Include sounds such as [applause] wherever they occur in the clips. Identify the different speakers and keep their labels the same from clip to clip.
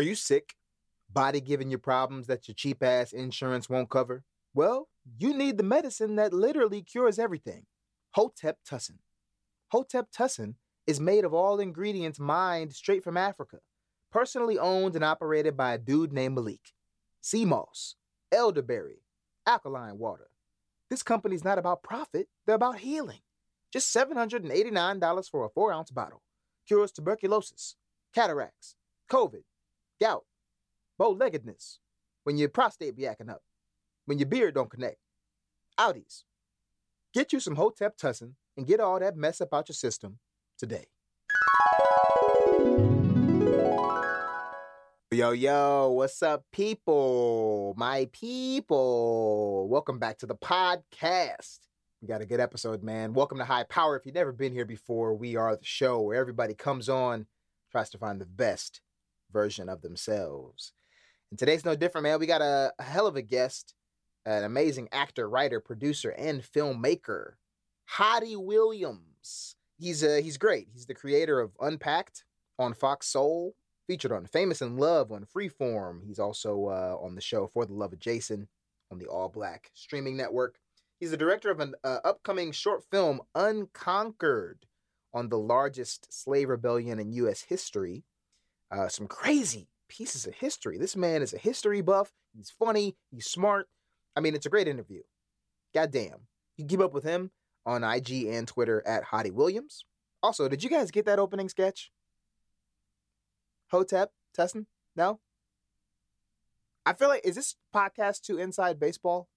Speaker 1: Are you sick? Body giving you problems that your cheap ass insurance won't cover? Well, you need the medicine that literally cures everything Hotep Tussin. Hotep Tussin is made of all ingredients mined straight from Africa, personally owned and operated by a dude named Malik. Sea moss, elderberry, alkaline water. This company's not about profit, they're about healing. Just $789 for a four ounce bottle. Cures tuberculosis, cataracts, COVID, gout, bow leggedness, when your prostate be acting up, when your beard don't connect, outies. Get you some Hotep Tussin and get all that mess up out your system today. Yo, yo, what's up, people? My people. Welcome back to the podcast. We got a good episode, man. Welcome to High Power. If you've never been here before, we are the show where everybody comes on, tries to find the best version of themselves. And today's no different, man. We got a, a hell of a guest, an amazing actor, writer, producer, and filmmaker, Hari Williams. He's uh, he's great. He's the creator of Unpacked on Fox Soul, featured on Famous in Love on Freeform. He's also uh, on the show For the Love of Jason on the AllBlk streaming network. He's the director of an uh, upcoming short film, Unconquered, on the largest slave rebellion in U.S. history. Uh, some crazy pieces of history. This man is a history buff. He's funny. He's smart. I mean, it's a great interview. Goddamn. You keep up with him on IG and Twitter at Hari Williams. Also, did you guys get that opening sketch? Hotep, Tussin? No? I feel like, is this podcast too inside baseball?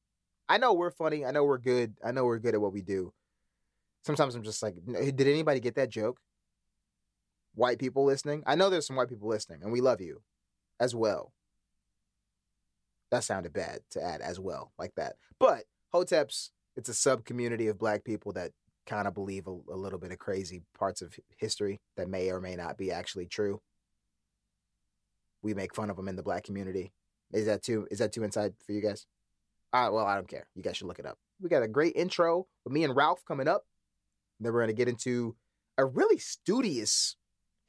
Speaker 1: I know we're funny. I know we're good. I know we're good at what we do. Sometimes I'm just like, did anybody get that joke? White people listening? I know there's some white people listening, and we love you as well. That sounded bad to add as well, like that. But Hoteps, it's a sub community of black people that kind of believe a, a little bit of crazy parts of history that may or may not be actually true. We make fun of them in the black community. Is that too? Is that too inside for you guys? Uh, well, I don't care. You guys should look it up. We got a great intro with me and Ralph coming up. Then we're gonna get into a really studious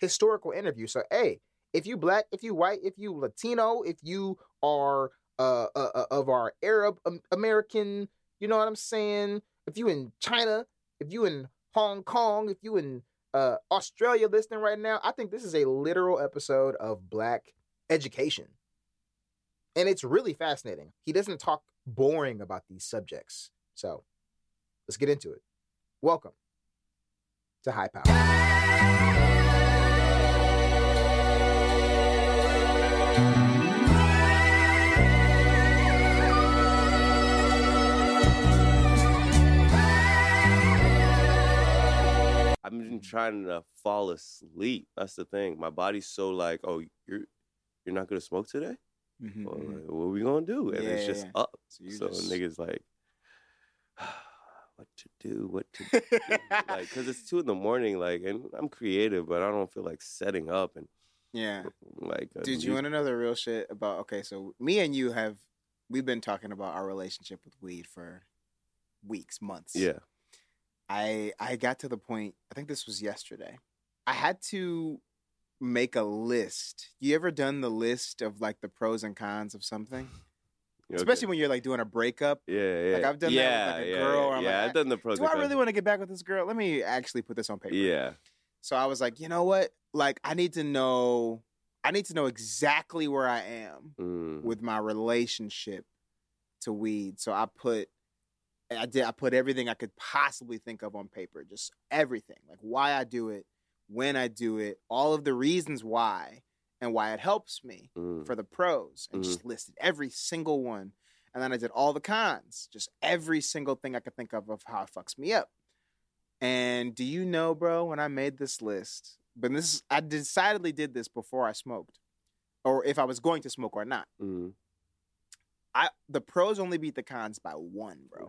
Speaker 1: historical interview. So, hey, if you black, if you white, if you Latino, if you are uh, uh, uh of our Arab American, you know what I'm saying? If you in China, if you in Hong Kong, if you in uh, Australia listening right now, I think this is a literal episode of black education. And it's really fascinating. He doesn't talk boring about these subjects. So let's get into it. Welcome to High Power.
Speaker 2: I've been trying to fall asleep. That's the thing. My body's so like, oh, you're you're not gonna smoke today.
Speaker 1: Mm-hmm.
Speaker 2: Well, like, what are we gonna do? And
Speaker 1: Yeah,
Speaker 2: it's just
Speaker 1: yeah.
Speaker 2: up.
Speaker 1: So
Speaker 2: So,
Speaker 1: just-
Speaker 2: niggas like, [sighs] what to do? What to [laughs] do? like, cause it's two in the morning. Like, and I'm creative, but I don't feel like setting up and
Speaker 3: Yeah.
Speaker 2: like.
Speaker 3: Dude, you want to know the real shit about? Okay, so me and you have we've been talking about our relationship with weed for weeks, months.
Speaker 2: Yeah.
Speaker 3: I I got to the point. I think this was yesterday. I had to make a list. You ever done the list of like the pros and cons of something?
Speaker 2: Okay.
Speaker 3: Especially when you're like doing a breakup.
Speaker 2: Yeah, yeah.
Speaker 3: Like, I've done that with,
Speaker 2: yeah,
Speaker 3: like, a
Speaker 2: yeah,
Speaker 3: girl,
Speaker 2: Yeah,
Speaker 3: or I'm
Speaker 2: yeah
Speaker 3: like,
Speaker 2: I've done the pros.
Speaker 3: Do I really
Speaker 2: cons.
Speaker 3: want to get back with this girl? Let me actually put this on paper.
Speaker 2: Yeah.
Speaker 3: So I was like, you know what? Like I need to know. I need to know exactly where I am
Speaker 2: Mm.
Speaker 3: with my relationship to weed. So I put I did I put everything I could possibly think of on paper. Just everything. Like why I do it, when I do it, all of the reasons why and why it helps me
Speaker 2: Mm.
Speaker 3: for the pros and
Speaker 2: Mhm.
Speaker 3: just listed every single one. And then I did all the cons, just every single thing I could think of of how it fucks me up. And do you know, bro, when I made this list, but this is, I decidedly did this before I smoked, or if I was going to smoke or not.
Speaker 2: Mm.
Speaker 3: I the pros only beat the cons by one, bro.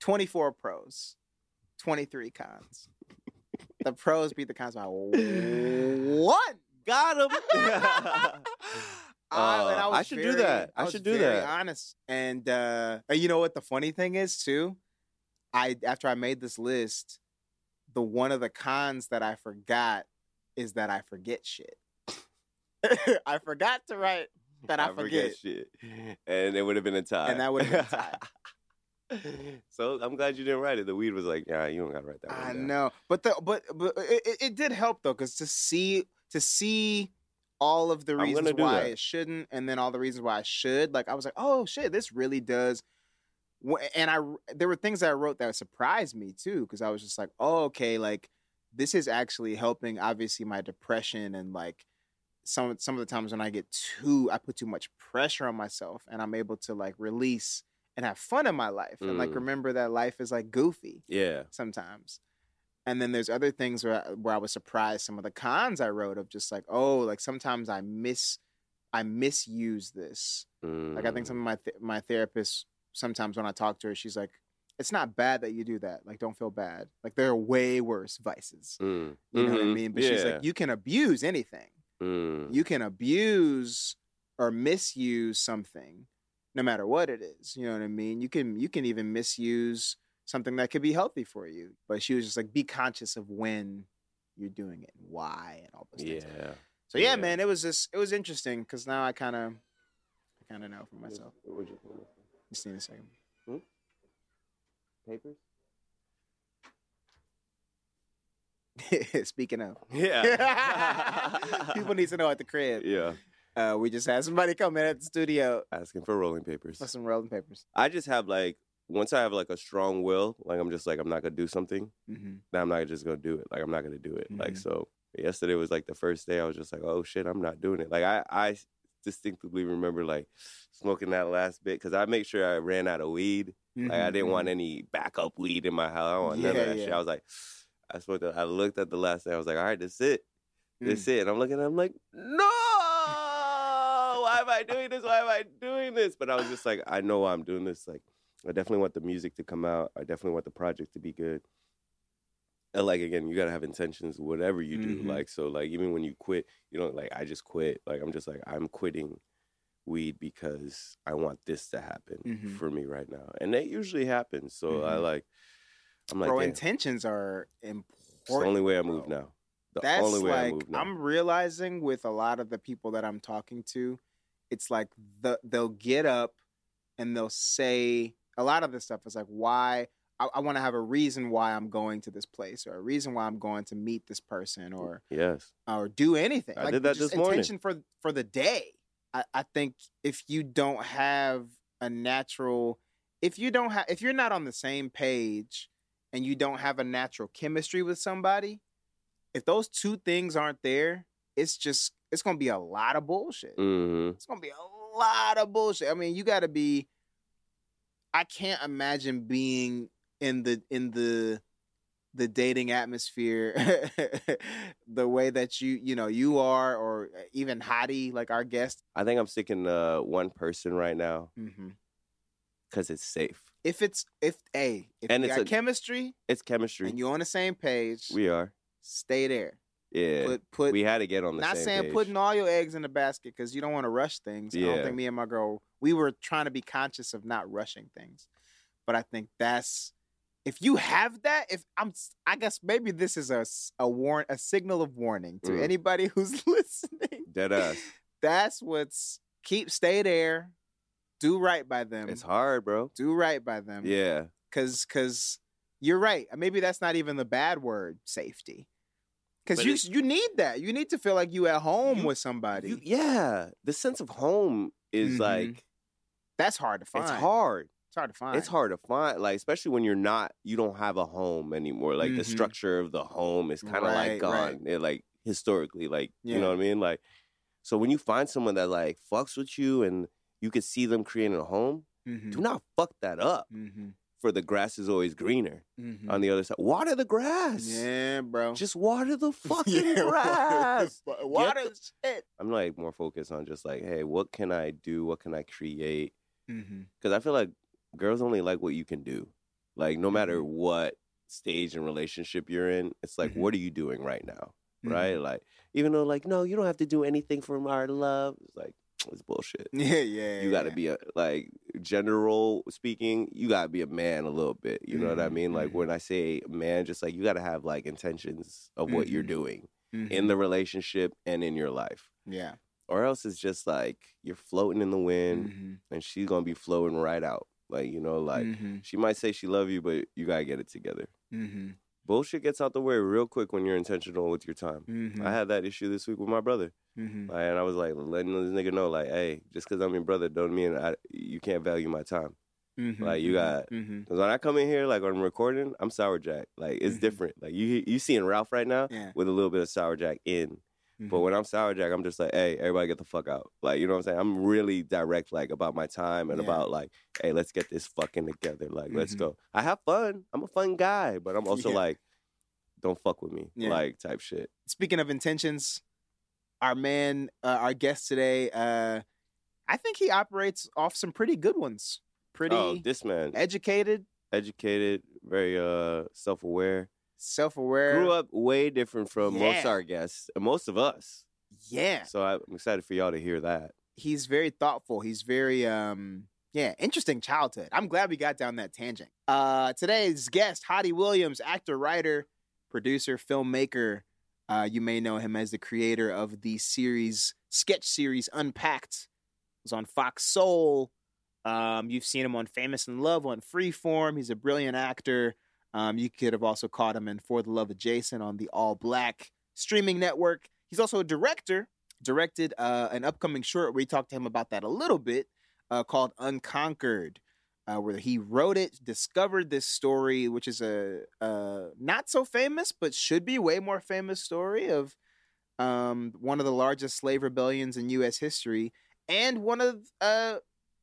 Speaker 3: 24 pros, 23 cons. the pros beat the cons by one.
Speaker 2: Got him. [laughs] [laughs]
Speaker 3: I,
Speaker 2: Uh, I should do that. I
Speaker 3: was
Speaker 2: should do
Speaker 3: very
Speaker 2: that.
Speaker 3: Honest, and uh, and you know what? The funny thing is too, I after I made this list, the one of the cons that I forgot is that I forget shit. [laughs]
Speaker 1: I forgot to write that I, forget.
Speaker 2: shit, and it would have been a tie.
Speaker 1: And that would've been a tie. [laughs]
Speaker 2: so I'm glad you didn't write it. The weed was like, yeah, you don't gotta write that.
Speaker 1: I
Speaker 2: down."
Speaker 1: know, but the but but uh, it, it- it did help though, because to see to see all of the reasons why
Speaker 2: that.
Speaker 1: it shouldn't, and then all the reasons why I should, like I was like, oh shit, this really does. And I there were things that I wrote that surprised me too, because I was just like, oh okay, like this is actually helping. Obviously, my depression and like some some of the times when I get too, I put too much pressure on myself, and I'm able to like release and have fun in my life, and like
Speaker 2: Mm.
Speaker 1: remember that life is like goofy
Speaker 2: Yeah,
Speaker 1: sometimes. And then there's other things where I, where I was surprised some of the cons I wrote of just like oh like sometimes I miss I misuse this. Like I think
Speaker 2: Mm.
Speaker 1: some of my th- my therapist sometimes when I talk to her she's like it's not bad that you do that. Like don't feel bad. Like there are way worse vices.
Speaker 2: Mm.
Speaker 1: You know what I
Speaker 2: Mhm.
Speaker 1: mean? But she's like you can abuse anything.
Speaker 2: Mm.
Speaker 1: You can abuse or misuse something no matter what it is. You know what I mean? You can you can even misuse something that could be healthy for you. But she was just like, be conscious of when you're doing it and why and all those things.
Speaker 2: yeah.
Speaker 1: So yeah,
Speaker 2: yeah.
Speaker 1: man, it was just it was interesting because now I kind of I kind of know for myself.
Speaker 2: What'd you think?
Speaker 1: Just need a second.
Speaker 2: Papers? [laughs]
Speaker 1: Speaking of,
Speaker 2: Yeah. [laughs]
Speaker 1: people need to know at the crib.
Speaker 2: Yeah.
Speaker 1: Uh, we just had somebody come in at the studio
Speaker 2: Asking for rolling papers.
Speaker 1: for some rolling papers.
Speaker 2: I just have like once I have like a strong will, like I'm just like I'm not gonna do something,
Speaker 1: Mm-hmm.
Speaker 2: then I'm not just gonna do it. Like I'm not gonna do it. Like
Speaker 1: Mhm.
Speaker 2: so yesterday was like the first day I was just like, oh shit, I'm not doing it. Like I I distinctively remember like smoking that last bit because I make sure I ran out of weed. Like I didn't want any backup weed in my house. I don't want none
Speaker 1: Mm-hmm, Yeah,
Speaker 2: of that shit. I was like, I smoked. it. I looked at the last day. I was like, all right, that's it.
Speaker 1: Mm.
Speaker 2: That's it. And I'm looking at. it, I'm like, no. Why am I doing this? Why am I doing this? But I was just like, I know why I'm doing this. Like, I definitely want the music to come out. I definitely want the project to be good. And like again, you gotta have intentions, whatever you do.
Speaker 1: Mhm.
Speaker 2: Like so, like even when you quit, you don't like I just quit. Like I'm just like I'm quitting weed because I want this to happen
Speaker 1: Mhm.
Speaker 2: for me right now, and that usually happens. So I
Speaker 1: Mhm.
Speaker 2: like, I'm like,
Speaker 1: Bro,
Speaker 2: damn,
Speaker 1: intentions are important.
Speaker 2: it's the only way I move
Speaker 1: bro.
Speaker 2: now. The
Speaker 1: That's
Speaker 2: only way I
Speaker 1: like
Speaker 2: move now.
Speaker 1: I'm realizing with a lot of the people that I'm talking to, it's like the they'll get up and they'll say a lot of the stuff is like why I, I want to have a reason why I'm going to this place or a reason why I'm going to meet this person or
Speaker 2: yes.
Speaker 1: or do anything.
Speaker 2: I
Speaker 1: like
Speaker 2: did that
Speaker 1: just
Speaker 2: this morning.
Speaker 1: intention for for the day. I, I think if you don't have a natural if you don't have if you're not on the same page and you don't have a natural chemistry with somebody, if those two things aren't there, it's just it's gonna be a lot of bullshit.
Speaker 2: hmm
Speaker 1: It's gonna be a lot of bullshit. I mean, you gotta be I can't imagine being in the in the the dating atmosphere [laughs] the way that you you know you are or even Hari like our guest
Speaker 2: I think I'm sticking to one person right now
Speaker 1: mm-hmm.
Speaker 2: because it's safe.
Speaker 1: If it's if a if
Speaker 2: And
Speaker 1: you
Speaker 2: it's
Speaker 1: got
Speaker 2: a-
Speaker 1: chemistry
Speaker 2: It's chemistry.
Speaker 1: and you're on the same page
Speaker 2: we are.
Speaker 1: stay there
Speaker 2: Yeah.
Speaker 1: put put
Speaker 2: we had to get on the same page.
Speaker 1: not saying
Speaker 2: page.
Speaker 1: putting all your eggs in the basket because you don't want to rush things. I don't think me and my girl we were trying to be conscious of not rushing things, but I think that's if you have that. If I'm, I guess maybe this is a a warn a signal of warning to
Speaker 2: Mm.
Speaker 1: anybody [laughs] who's listening.
Speaker 2: Dead ass.
Speaker 1: That's what's keep stay there, do right by them.
Speaker 2: It's hard, bro.
Speaker 1: Do right by them.
Speaker 2: Yeah.
Speaker 1: Cause cause you're right. Maybe that's not even the bad word, safety. Cause
Speaker 2: But
Speaker 1: you you need that. You need to feel like you at home
Speaker 2: You-
Speaker 1: with somebody.
Speaker 2: You- yeah. The sense of home is
Speaker 1: Mhm.
Speaker 2: like
Speaker 1: That's hard to find.
Speaker 2: it's hard.
Speaker 1: It's hard to find.
Speaker 2: It's hard to find, like especially when you're not, you don't have a home anymore. Like the
Speaker 1: Mhm.
Speaker 2: structure of the home is kind of
Speaker 1: Right,
Speaker 2: like gone.
Speaker 1: right.
Speaker 2: It, like historically, like you know what I mean. Like, so when you find someone that like fucks with you and you could see them creating a home,
Speaker 1: Mm-hmm.
Speaker 2: do not fuck that up.
Speaker 1: Mm-hmm.
Speaker 2: For the grass is always greener
Speaker 1: Mm-hmm.
Speaker 2: on the other side. Water the grass.
Speaker 1: Yeah, bro.
Speaker 2: Just water the [laughs] fucking
Speaker 1: Yeah,
Speaker 2: grass.
Speaker 1: Water, water is shit.
Speaker 2: I'm like more focused on just like, hey, what can I do? What can I create?
Speaker 1: Mm-hmm.
Speaker 2: because I feel like girls only like what you can do. Like no matter
Speaker 1: Mm-hmm.
Speaker 2: what stage and relationship you're in, it's like
Speaker 1: Mhm.
Speaker 2: what are you doing right now,
Speaker 1: Mm-hmm.
Speaker 2: right? Like even though like no, you don't have to do anything for our love. It's like it's bullshit. [laughs]
Speaker 1: Yeah, yeah.
Speaker 2: You got to
Speaker 1: yeah.
Speaker 2: be a like general speaking, you got to be a man a little bit. You know what I
Speaker 1: Mhm,
Speaker 2: mean? Like
Speaker 1: mhm.
Speaker 2: when I say man, just like you got to have like intentions of what you're
Speaker 1: Mhm.
Speaker 2: doing
Speaker 1: Mhm.
Speaker 2: in the relationship and in your life.
Speaker 1: yeah.
Speaker 2: or else it's just like you're floating in the wind, and she's gonna be floating right out. Like you know, like she might say she love you, but you gotta get it together. Bullshit gets out the way real quick when you're intentional with your time.
Speaker 1: Mhm.
Speaker 2: I had that issue this week with my brother.
Speaker 1: Mhm.
Speaker 2: Like, and I was like letting this nigga know, like, hey, just because I'm your brother don't mean I, you can't value my time.
Speaker 1: Mhm.
Speaker 2: Like, you got-
Speaker 1: Mhm.
Speaker 2: Because when I come in here, like when I'm recording, I'm sour jack. Like it's
Speaker 1: Mhm.
Speaker 2: different. Like you you seeing Ralph right now
Speaker 1: Yeah.
Speaker 2: with a little bit of sour jack in. But
Speaker 1: Mhm.
Speaker 2: when I'm sour jack, I'm just like, hey, everybody get the fuck out. Like you know what I'm saying? I'm really direct like about my time and
Speaker 1: Yeah.
Speaker 2: about like, hey, let's get this fucking together. Like let's
Speaker 1: Mhm.
Speaker 2: go. I have fun. I'm a fun guy, but I'm [laughs] also
Speaker 1: Yeah.
Speaker 2: like, don't fuck with me.
Speaker 1: Yeah.
Speaker 2: Like type shit.
Speaker 1: speaking of intentions, our man, uh, our guest today, uh, I think he operates off some pretty good ones. Pretty
Speaker 2: Oh, this man,
Speaker 1: educated,
Speaker 2: educated, very uh self aware.
Speaker 1: Self-aware.
Speaker 2: Grew up way different from most
Speaker 1: Yeah.
Speaker 2: of our guests most of us.
Speaker 1: Yeah,
Speaker 2: So I'm excited for y'all to hear that.
Speaker 1: he's very thoughtful. He's very um yeah, interesting childhood. I'm glad we got down that tangent. Uh today's guest, Hari Williams, actor, writer, producer, filmmaker. Uh you may know him as the creator of the series sketch series Unpacked. It was on Fox Soul. Um you've seen him on Famous in Love on Freeform. He's a brilliant actor. Um you could have also caught him in For the Love of Jason on the AllBlk streaming network. He's also a director directed uh, an upcoming short. We talked to him about that a little bit, uh, called Unconquered, uh, where he wrote it, discovered this story, which is a, a not so famous but should be way more famous story of um, one of the largest slave rebellions in U.S. history and one of uh,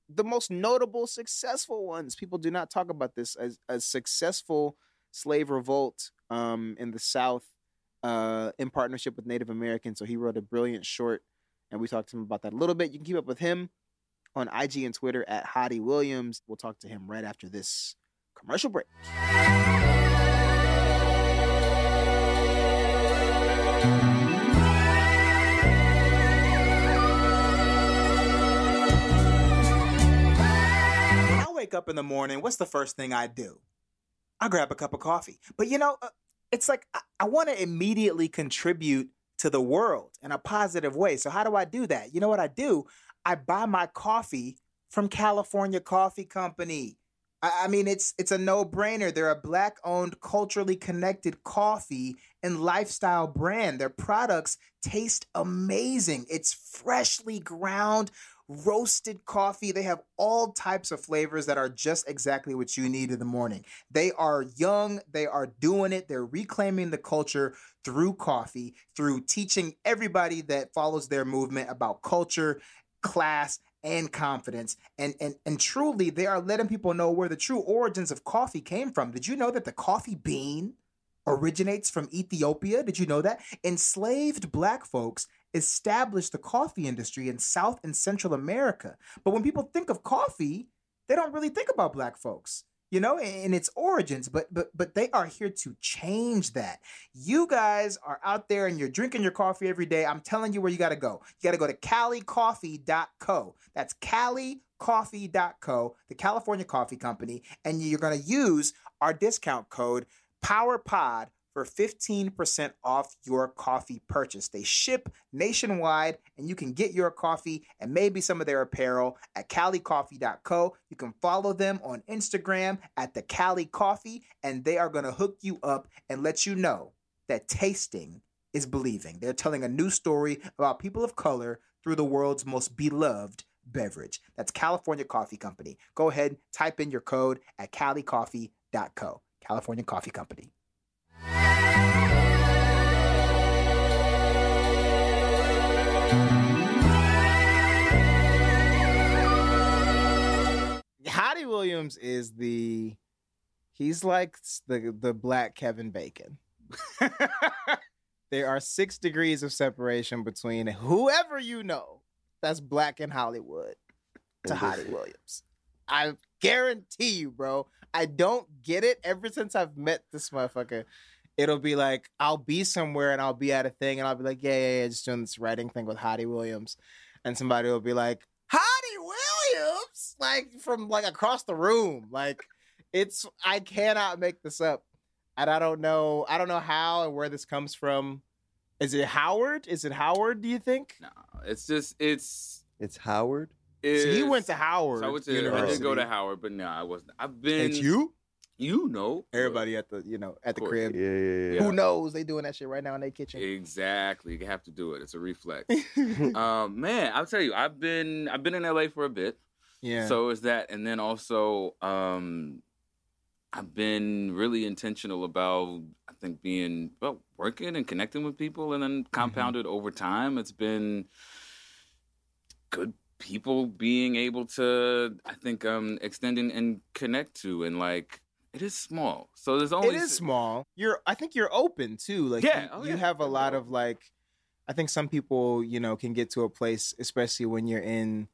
Speaker 1: the most notable successful ones. People do not talk about this as a successful slave revolt um, in the South uh, in partnership with Native Americans. So he wrote a brilliant short, and we talked to him about that a little bit. You can keep up with him on IG and Twitter at Hari Williams. We'll talk to him right after this commercial break.
Speaker 4: Wake up in the morning, what's the first thing I do? I grab a cup of coffee. But you know, uh, it's like I, I want to immediately contribute to the world in a positive way. So how do I do that? You know what I do? I buy my coffee from California Coffee Company. I, I mean, it's it's a no-brainer. They're a black-owned, culturally connected coffee and lifestyle brand. Their products taste amazing. It's freshly ground roasted coffee. They have all types of flavors that are just exactly what you need in the morning. They are young, they are doing it, they're reclaiming the culture through coffee, through teaching everybody that follows their movement about culture, class, and confidence. And and and truly they are letting people know where the true origins of coffee came from. Did you know that the coffee bean originates from Ethiopia? Did you know that? Enslaved black folks established the coffee industry in South and Central America. But when people think of coffee, they don't really think about black folks, you know, in its origins. But but but they are here to change that. You guys are out there and you're drinking your coffee every day. I'm telling you where you got to go. You got to go to calicoffee.co. That's calicoffee.co, the California Coffee Company, and you're going to use our discount code PowerPod for 15% off your coffee purchase. They ship nationwide and you can get your coffee and maybe some of their apparel at calicoffee.co. You can follow them on Instagram at the Cali Coffee and they are going to hook you up and let you know that tasting is believing. They're telling a new story about people of color through the world's most beloved beverage. That's California Coffee Company. Go ahead, type in your code at calicoffee.co. California Coffee Company.
Speaker 1: Williams is the he's like the the black Kevin Bacon. [laughs] there are six degrees of separation between whoever you know that's black in Hollywood to
Speaker 2: Hari
Speaker 1: Williams. I guarantee you, bro. I don't get it. Ever since I've met this motherfucker, it'll be like I'll be somewhere and I'll be at a thing and I'll be like, yeah, yeah, yeah, just doing this writing thing with Hari Williams, and somebody will be like, Williams, like from like across the room, like it's I cannot make this up, and I don't know, I don't know how and where this comes from. Is it Howard? Is it Howard? Do you think?
Speaker 5: No, it's just it's.
Speaker 2: It's Howard.
Speaker 1: So he went to Howard.
Speaker 5: So I, went to, I
Speaker 1: University.
Speaker 5: did go to Howard, but no, I wasn't. I've been.
Speaker 1: It's you.
Speaker 5: You know.
Speaker 1: Everybody at the you know at the crib.
Speaker 2: Yeah, yeah, yeah.
Speaker 1: Who knows? They doing that shit right now in their kitchen.
Speaker 5: Exactly. You have to do it. It's a reflex. [laughs] um, man, I'll tell you, I've been I've been in LA for a bit.
Speaker 1: Yeah.
Speaker 5: So is that, and then also, um, I've been really intentional about I think being well working and connecting with people, and then compounded over time. It's been good people being able to I think um extend and, and connect to, and like it is small, so there's only
Speaker 1: it is small. You're I think you're open too. Like
Speaker 5: Yeah,
Speaker 1: you,
Speaker 5: oh,
Speaker 1: you
Speaker 5: yeah.
Speaker 1: have a lot of like I think some people, you know, can get to a place, especially when you're in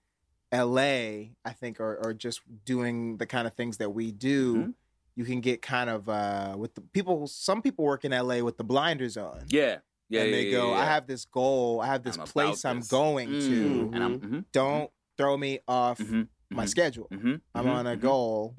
Speaker 1: LA, I think, or or just doing the kind of things that we do,
Speaker 5: Mhm.
Speaker 1: you can get kind of uh with the people some people work in LA with the blinders on.
Speaker 5: Yeah, yeah,
Speaker 1: and
Speaker 5: yeah,
Speaker 1: they go,
Speaker 5: yeah.
Speaker 1: I have this goal, I have this
Speaker 5: I'm
Speaker 1: place I'm
Speaker 5: this.
Speaker 1: going
Speaker 5: Mm,
Speaker 1: to.
Speaker 5: and I'm mhm,
Speaker 1: Don't throw me off
Speaker 5: mhm,
Speaker 1: my
Speaker 5: mhm,
Speaker 1: schedule.
Speaker 5: mhm,
Speaker 1: I'm on a goal.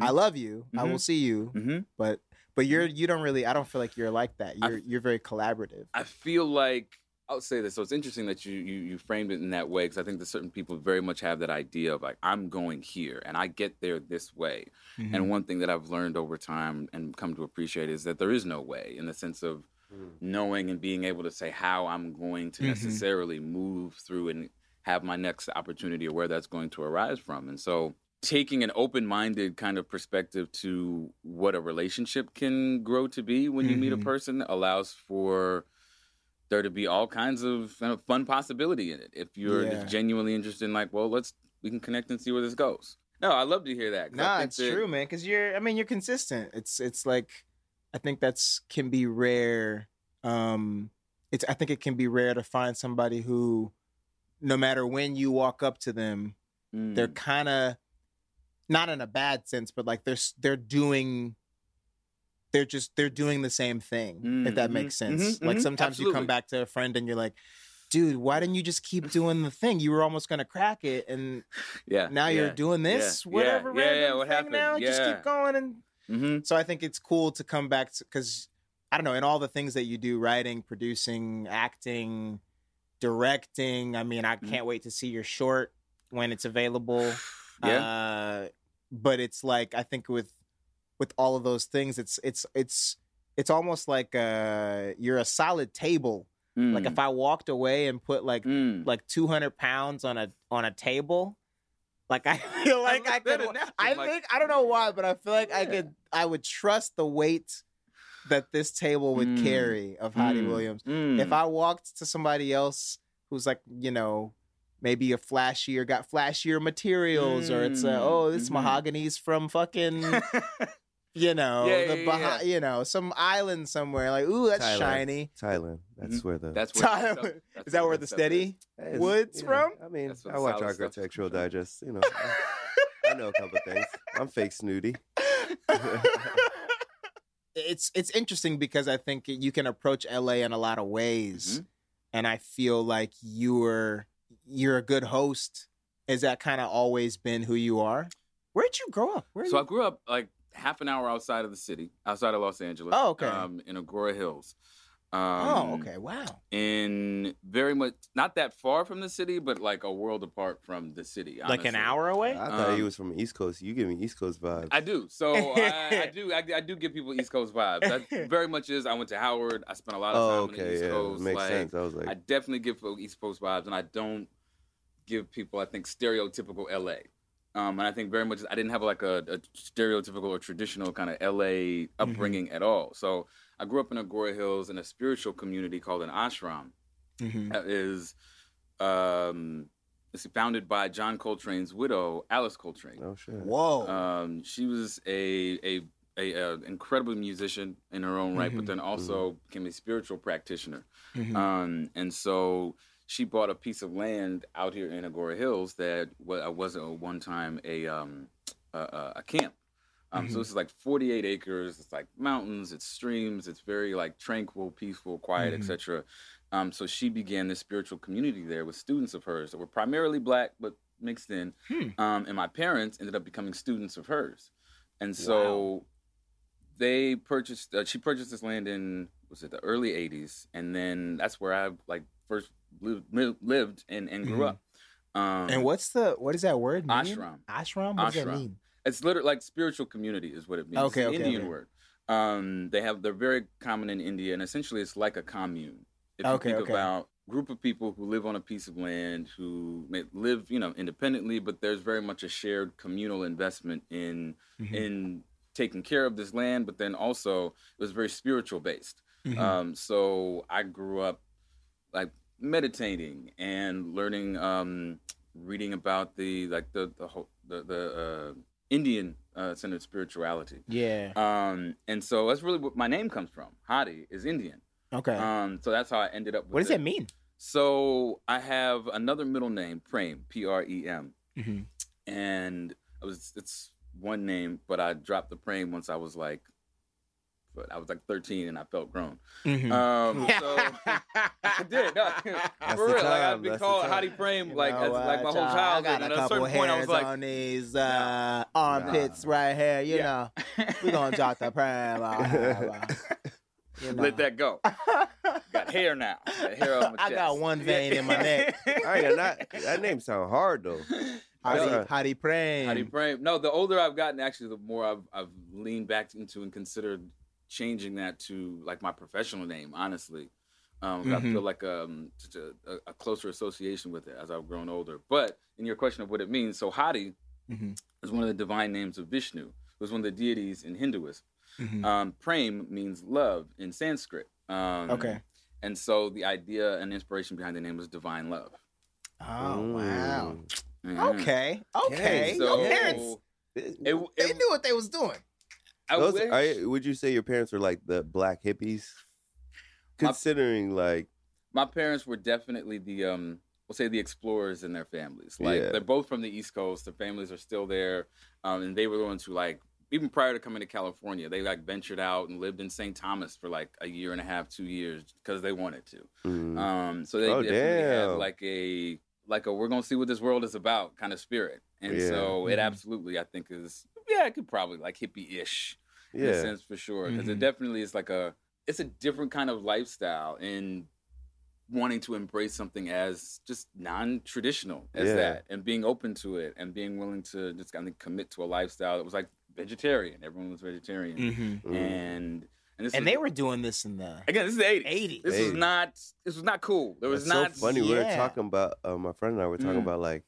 Speaker 1: I love you. I will see you. But but you're you don't really I don't feel like you're like that. You're you're very collaborative.
Speaker 5: I feel like I'll say this. So it's interesting that you you, you framed it in that way because I think that certain people very much have that idea of like I'm going here and I get there this way.
Speaker 1: Mm-hmm.
Speaker 5: And one thing that I've learned over time and come to appreciate is that there is no way in the sense of
Speaker 2: Mm.
Speaker 5: knowing and being able to say how I'm going to
Speaker 1: Mhm.
Speaker 5: necessarily move through and have my next opportunity or where that's going to arise from. And so taking an open-minded kind of perspective to what a relationship can grow to be when you meet a
Speaker 1: Mhm.
Speaker 5: person allows for there to be all kinds of kind of fun possibility in it if you're
Speaker 1: Yeah.
Speaker 5: genuinely interested in like well let's we can connect and see where this goes no i love to hear that
Speaker 1: Nah, it's
Speaker 5: that-
Speaker 1: true, man. Because you're I mean you're consistent. It's it's like I think that's can be rare. Um, it's I think it can be rare to find somebody who, no matter when you walk up to them,
Speaker 5: Mm.
Speaker 1: they're kind of not in a bad sense, but like they're they're doing. They're just they're doing the same thing, if that makes sense.
Speaker 5: mhm,
Speaker 1: like sometimes you come back to a friend and you're like, "Dude, why didn't you just keep [laughs] doing the thing? You were almost gonna crack it, and
Speaker 5: yeah
Speaker 1: now you're doing this,
Speaker 5: yeah,
Speaker 1: whatever
Speaker 5: yeah, yeah, what
Speaker 1: thing
Speaker 5: happened?
Speaker 1: now. Just keep going, and
Speaker 5: Mhm.
Speaker 1: so I think it's cool to come back because I don't know in all the things that you do, writing, producing, acting, directing. I mean, I
Speaker 5: Mhm.
Speaker 1: can't wait to see your short when it's available. [sighs]
Speaker 5: yeah
Speaker 1: Uh, but it's like I think with with all of those things, it's it's it's it's almost like uh you're a solid table. Like
Speaker 5: Mm.
Speaker 1: if I walked away and put like
Speaker 5: Mm.
Speaker 1: like 200 pounds on a on a table like i [laughs] feel like i could i
Speaker 5: like-
Speaker 1: think i don't know why but i feel like i could i would trust the weight that this table would
Speaker 5: Mm.
Speaker 1: carry of
Speaker 5: Mm.
Speaker 1: Williams
Speaker 5: Mm.
Speaker 1: if i walked to somebody else who's like you know maybe a flashier got flashier materials or it's uh,
Speaker 5: Mm.
Speaker 1: oh this
Speaker 5: Mhm.
Speaker 1: mahogany's from fucking [laughs] you know
Speaker 5: Yeah,
Speaker 1: the
Speaker 5: yeah,
Speaker 1: Baha-
Speaker 5: yeah.
Speaker 1: you know some island somewhere like ooh that's
Speaker 2: Thailand.
Speaker 1: shiny
Speaker 2: Thailand. That's
Speaker 5: Mhm.
Speaker 2: where the.
Speaker 5: that's where
Speaker 1: Tyler,
Speaker 5: the stuff- [laughs] that's
Speaker 1: is that where
Speaker 5: good
Speaker 1: the steady
Speaker 2: It's-
Speaker 1: Woods
Speaker 2: you
Speaker 1: from?
Speaker 2: I mean, I watch
Speaker 5: solid stuff
Speaker 2: Architectural. Digest. You know, I, [laughs] I know a couple things. I'm fake snooty. [laughs]
Speaker 1: it's it's interesting because I think you can approach LA in a lot of ways,
Speaker 5: Mhm.
Speaker 1: and I feel like you're you're a good host. Is that kind of always been who you are? Where'd you grow up? Where
Speaker 5: so
Speaker 1: you?
Speaker 5: i grew up like half an hour outside of the city outside of los angeles
Speaker 1: Oh, okay.
Speaker 5: um, in agoura hills um,
Speaker 1: oh, okay. Wow.
Speaker 5: in very much not that far from the city, but like a world apart from the city.
Speaker 1: Like an hour away.
Speaker 2: I thought he
Speaker 5: Um,
Speaker 2: was from East Coast. You give me East Coast vibes.
Speaker 5: I do. So [laughs] I, I do. I, I do give people East Coast vibes. That [laughs] very much is. I went to Howard. I spent a lot of time
Speaker 2: oh,
Speaker 5: on the
Speaker 2: okay,
Speaker 5: East
Speaker 2: yeah,
Speaker 5: Coast.
Speaker 2: makes
Speaker 5: like,
Speaker 2: sense. I was like,
Speaker 5: I definitely give people East Coast vibes, and I don't give people, I think, stereotypical LA. Um, and I think very much I didn't have like a, a stereotypical or traditional kind of LA upbringing at all. So I grew up in Agoura Hills in a spiritual community called an ashram.
Speaker 1: Mhm.
Speaker 5: That is um, it's founded by John Coltrane's widow, Alice Coltrane.
Speaker 2: oh shit.
Speaker 1: Whoa.
Speaker 5: Um, she was a a a, uh incredible musician in her own right,
Speaker 1: Mhm.
Speaker 5: but then also became a spiritual practitioner.
Speaker 1: Mhm.
Speaker 5: Um, and so she bought a piece of land out here in Agoura Hills that wa- was at one time a um, a, a, camp. Um, So
Speaker 1: Mhm.
Speaker 5: this is like 48 acres. It's like mountains, it's streams, it's very like tranquil, peaceful, quiet,
Speaker 1: Mhm.
Speaker 5: etc. Um, so she began this spiritual community there with students of hers that were primarily black but mixed in.
Speaker 1: Hmm.
Speaker 5: Um, and my parents ended up becoming students of hers. And so they purchased. Uh, she purchased this land in was it the early '80s, and then that's where I like first lived, lived and, and grew
Speaker 1: Mhm.
Speaker 5: up. Um,
Speaker 1: And what's the what does that word mean?
Speaker 5: Ashram.
Speaker 1: Ashram. What does that mean?
Speaker 5: It's literally like spiritual community is what it means.
Speaker 1: Okay,
Speaker 5: it's an
Speaker 1: okay,
Speaker 5: Indian
Speaker 1: okay.
Speaker 5: word. Um, they have they're very common in India, and essentially it's like a commune. If you
Speaker 1: Okay,
Speaker 5: think
Speaker 1: okay.
Speaker 5: about group of people who live on a piece of land who may live, you know, independently, but there's very much a shared communal investment in
Speaker 1: Mhm.
Speaker 5: in taking care of this land, but then also it was very spiritual based.
Speaker 1: Mhm.
Speaker 5: Um, so I grew up like meditating and learning, um, reading about the like the the whole the, the uh, Indian uh, centered spirituality.
Speaker 1: yeah.
Speaker 5: Um, and so that's really what my name comes from. Hari is Indian.
Speaker 1: Okay.
Speaker 5: Um, so that's how I ended up. With
Speaker 1: what does
Speaker 5: it.
Speaker 1: that mean?
Speaker 5: So I have another middle name, Prem, P R E M,
Speaker 1: Mhm.
Speaker 5: and it was it's one name, but I dropped the Prem once I was like, but I was like 13 and I felt grown.
Speaker 1: Mhm.
Speaker 5: Um, [laughs] so [laughs] I did. No, [laughs] for
Speaker 2: the
Speaker 5: real. Like I've
Speaker 2: time,
Speaker 5: be
Speaker 2: that's the
Speaker 5: called
Speaker 2: time.
Speaker 5: Frame Prem
Speaker 1: You
Speaker 5: like
Speaker 1: know
Speaker 5: as, like my
Speaker 1: what,
Speaker 5: whole
Speaker 1: y'all? I
Speaker 5: childhood.
Speaker 1: got
Speaker 5: And
Speaker 1: a
Speaker 5: at a
Speaker 1: couple
Speaker 5: certain point, I was
Speaker 1: hairs
Speaker 5: like,
Speaker 1: on these uh, armpits right here. You
Speaker 5: Yeah.
Speaker 1: know, we're gonna drop the Prem. uh, you know.
Speaker 5: let that go. Got hair now. Got hair on my
Speaker 1: I got one vein in my neck.
Speaker 2: I ain't not, that name sound hard though.
Speaker 1: Hari,
Speaker 2: Yeah.
Speaker 1: Hari Prem.
Speaker 5: Hari Prem. No, the older I've gotten, actually, the more I've I've leaned back into and considered changing that to like my professional name. Honestly, um, 'cause I feel like um such a, a, a closer association with it as I've grown older. But in your question of what it means, so Hari
Speaker 1: Mhm.
Speaker 5: is one of the divine names of Vishnu. It was one of the deities in Hinduism.
Speaker 1: Mhm.
Speaker 5: Um, Prem means love in Sanskrit. Um,
Speaker 1: Okay.
Speaker 5: And so the idea and inspiration behind the name was divine love.
Speaker 1: Oh wow.
Speaker 2: Mm.
Speaker 5: Mhm.
Speaker 1: Okay. Okay.
Speaker 2: Dang,
Speaker 1: Your parents,
Speaker 5: it,
Speaker 1: they knew what they was doing.
Speaker 5: I
Speaker 2: Those,
Speaker 5: wish-
Speaker 2: are, would you say your parents were like the black hippies?
Speaker 5: My-
Speaker 2: Considering like
Speaker 5: my parents were definitely the um we'll say the explorers in their families like
Speaker 2: Yeah.
Speaker 5: they're both from the east coast their families are still there um, and they were the ones who like even prior to coming to california they like ventured out and lived in st thomas for like a year and a half two years because they wanted to
Speaker 2: mm,
Speaker 5: um so they
Speaker 2: Oh,
Speaker 5: definitely had
Speaker 2: damn.
Speaker 5: like a like a we're gonna see what this world is about kind of spirit and
Speaker 2: Yeah.
Speaker 5: so it
Speaker 1: Mhm.
Speaker 5: absolutely i think is yeah it could probably like hippie-ish in a
Speaker 2: yeah,
Speaker 5: sense for sure because
Speaker 1: Mhm.
Speaker 5: it definitely is like a it's a different kind of lifestyle and wanting to embrace something as just non-traditional as
Speaker 2: Yeah.
Speaker 5: that and being open to it and being willing to just kind of commit to a lifestyle that was like vegetarian everyone was vegetarian
Speaker 1: Mm-hmm.
Speaker 2: Mm.
Speaker 5: and and
Speaker 1: And
Speaker 5: was-
Speaker 1: they were doing this in the
Speaker 5: again this is the 80s,
Speaker 1: 80s.
Speaker 5: this was not this was not cool there was
Speaker 2: It's
Speaker 5: not
Speaker 2: so funny. We were talking about uh, my friend and I were talking
Speaker 5: Mm.
Speaker 2: about like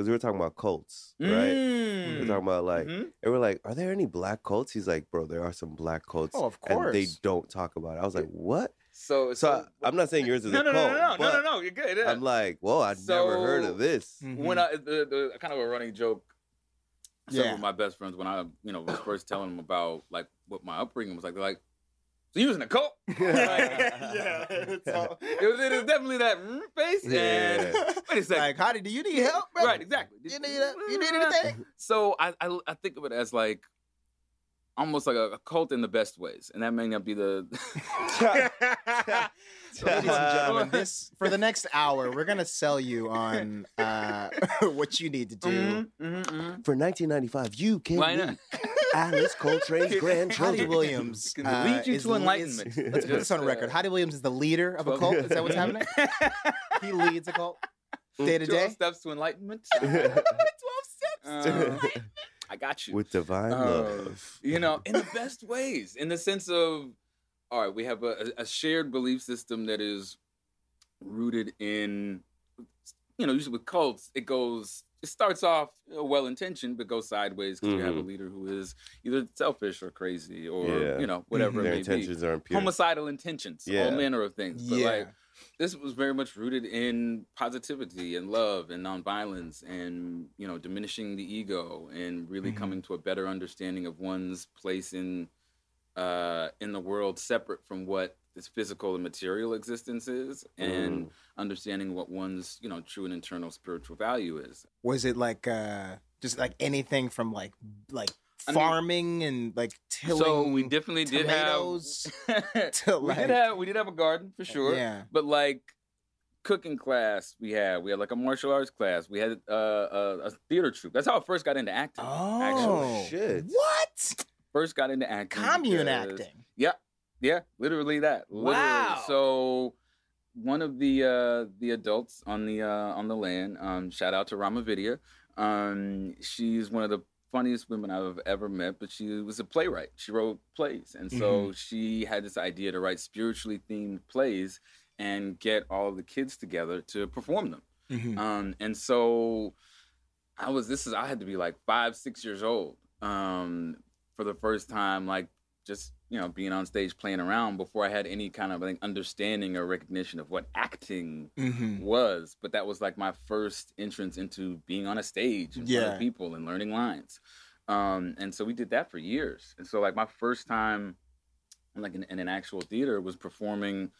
Speaker 2: because we were talking about cults, right? We
Speaker 5: Mm.
Speaker 2: were talking about like
Speaker 5: Mhm.
Speaker 2: and we're like, are there any black cults? He's like, bro, there are some black cults,
Speaker 1: Oh, of
Speaker 2: and they don't talk about it. I was like, what?
Speaker 5: so
Speaker 2: So I, I'm not saying yours is
Speaker 5: no
Speaker 2: a
Speaker 5: no,
Speaker 2: cult,
Speaker 5: no no no no no no you're good yeah.
Speaker 2: I'm like, whoa, I'd never heard of this.
Speaker 5: When I the, the kind of a running joke. Several
Speaker 1: Yeah.
Speaker 5: of my best friends when I you know was first telling them about like what my upbringing was like, they're like, "So you was in a cult?" [laughs]
Speaker 1: yeah, it's
Speaker 5: It was, it was definitely that mm, face. And
Speaker 2: Yeah.
Speaker 5: wait a second,
Speaker 1: like, Hari, do you need help, bro?
Speaker 5: right? Exactly.
Speaker 1: You need a- you need anything? [laughs]
Speaker 5: So I, I I think of it as like almost like a, a cult in the best ways, and that may not be the.
Speaker 1: So, [laughs] ladies and gentlemen, this for the next hour, we're gonna sell you on uh, what you need to do.
Speaker 5: Mhm, mhm, mhm.
Speaker 2: For 1995, you can
Speaker 5: Why not?
Speaker 2: Alice Coltrane's [laughs]
Speaker 1: Hari
Speaker 2: grandchildren.
Speaker 1: Williams
Speaker 5: Can
Speaker 1: uh,
Speaker 5: lead you
Speaker 1: is
Speaker 5: to
Speaker 1: the-
Speaker 5: enlightenment.
Speaker 1: is- let's [laughs] put this on record.
Speaker 5: uh,
Speaker 1: Williams is the leader of a cult. Is that what's happening? [laughs] He leads a cult day to
Speaker 5: Twelve
Speaker 1: day.
Speaker 5: steps to enlightenment.
Speaker 1: Twelve steps.
Speaker 5: Uh, I got you.
Speaker 2: With divine
Speaker 5: Uh,
Speaker 2: love.
Speaker 5: you know, in the best ways, in the sense of, all right, we have a, a shared belief system that is rooted in, you know, usually with cults, it goes, it starts off well intentioned, but goes sideways because you have a
Speaker 2: Mhm.
Speaker 5: leader who is either selfish or crazy or,
Speaker 2: Yeah.
Speaker 5: you know, whatever
Speaker 2: Their
Speaker 5: it may be.
Speaker 2: intentions aren't pure.
Speaker 5: Homicidal intentions,
Speaker 2: Yeah.
Speaker 5: all manner of things. But
Speaker 1: Yeah.
Speaker 5: like, this was very much rooted in positivity and love and nonviolence and you know diminishing the ego and really
Speaker 1: Mhm.
Speaker 5: coming to a better understanding of one's place in uh in the world separate from what this physical and material existence is and
Speaker 2: Mm.
Speaker 5: understanding what one's you know true and internal spiritual value is
Speaker 1: Was it like uh, just like anything from like like
Speaker 5: I mean-
Speaker 1: farming and like tilling?
Speaker 5: so we definitely did have [laughs]
Speaker 1: to,
Speaker 5: we did have we did have a garden for sure
Speaker 1: Yeah.
Speaker 5: But like cooking class, we had we had like a martial arts class. We had uh, a, a theater troupe. That's how I first got into acting.
Speaker 1: Oh
Speaker 5: actually.
Speaker 2: shit.
Speaker 1: What?
Speaker 5: First got into acting.
Speaker 1: Commune
Speaker 5: because-
Speaker 1: acting.
Speaker 5: Yeah. Literally that. Literally.
Speaker 1: Wow.
Speaker 5: So one of the uh the adults on the uh on the land, um, shout out to Rama Vidya. Um, she's one of the funniest women I've ever met, but she was a playwright. She wrote plays. And so she had this idea to write spiritually themed plays and get all of the kids together to perform them.
Speaker 1: Mhm.
Speaker 5: Um, and so I was this is I had to be like five, six years old um, for the first time, like just you know being on stage playing around before I had any kind of like understanding or recognition of what acting
Speaker 1: Mhm.
Speaker 5: was. But that was like my first entrance into being on a stage in front of people and learning lines. Um, and so we did that for years. And so like my first time like in, in an actual theater was performing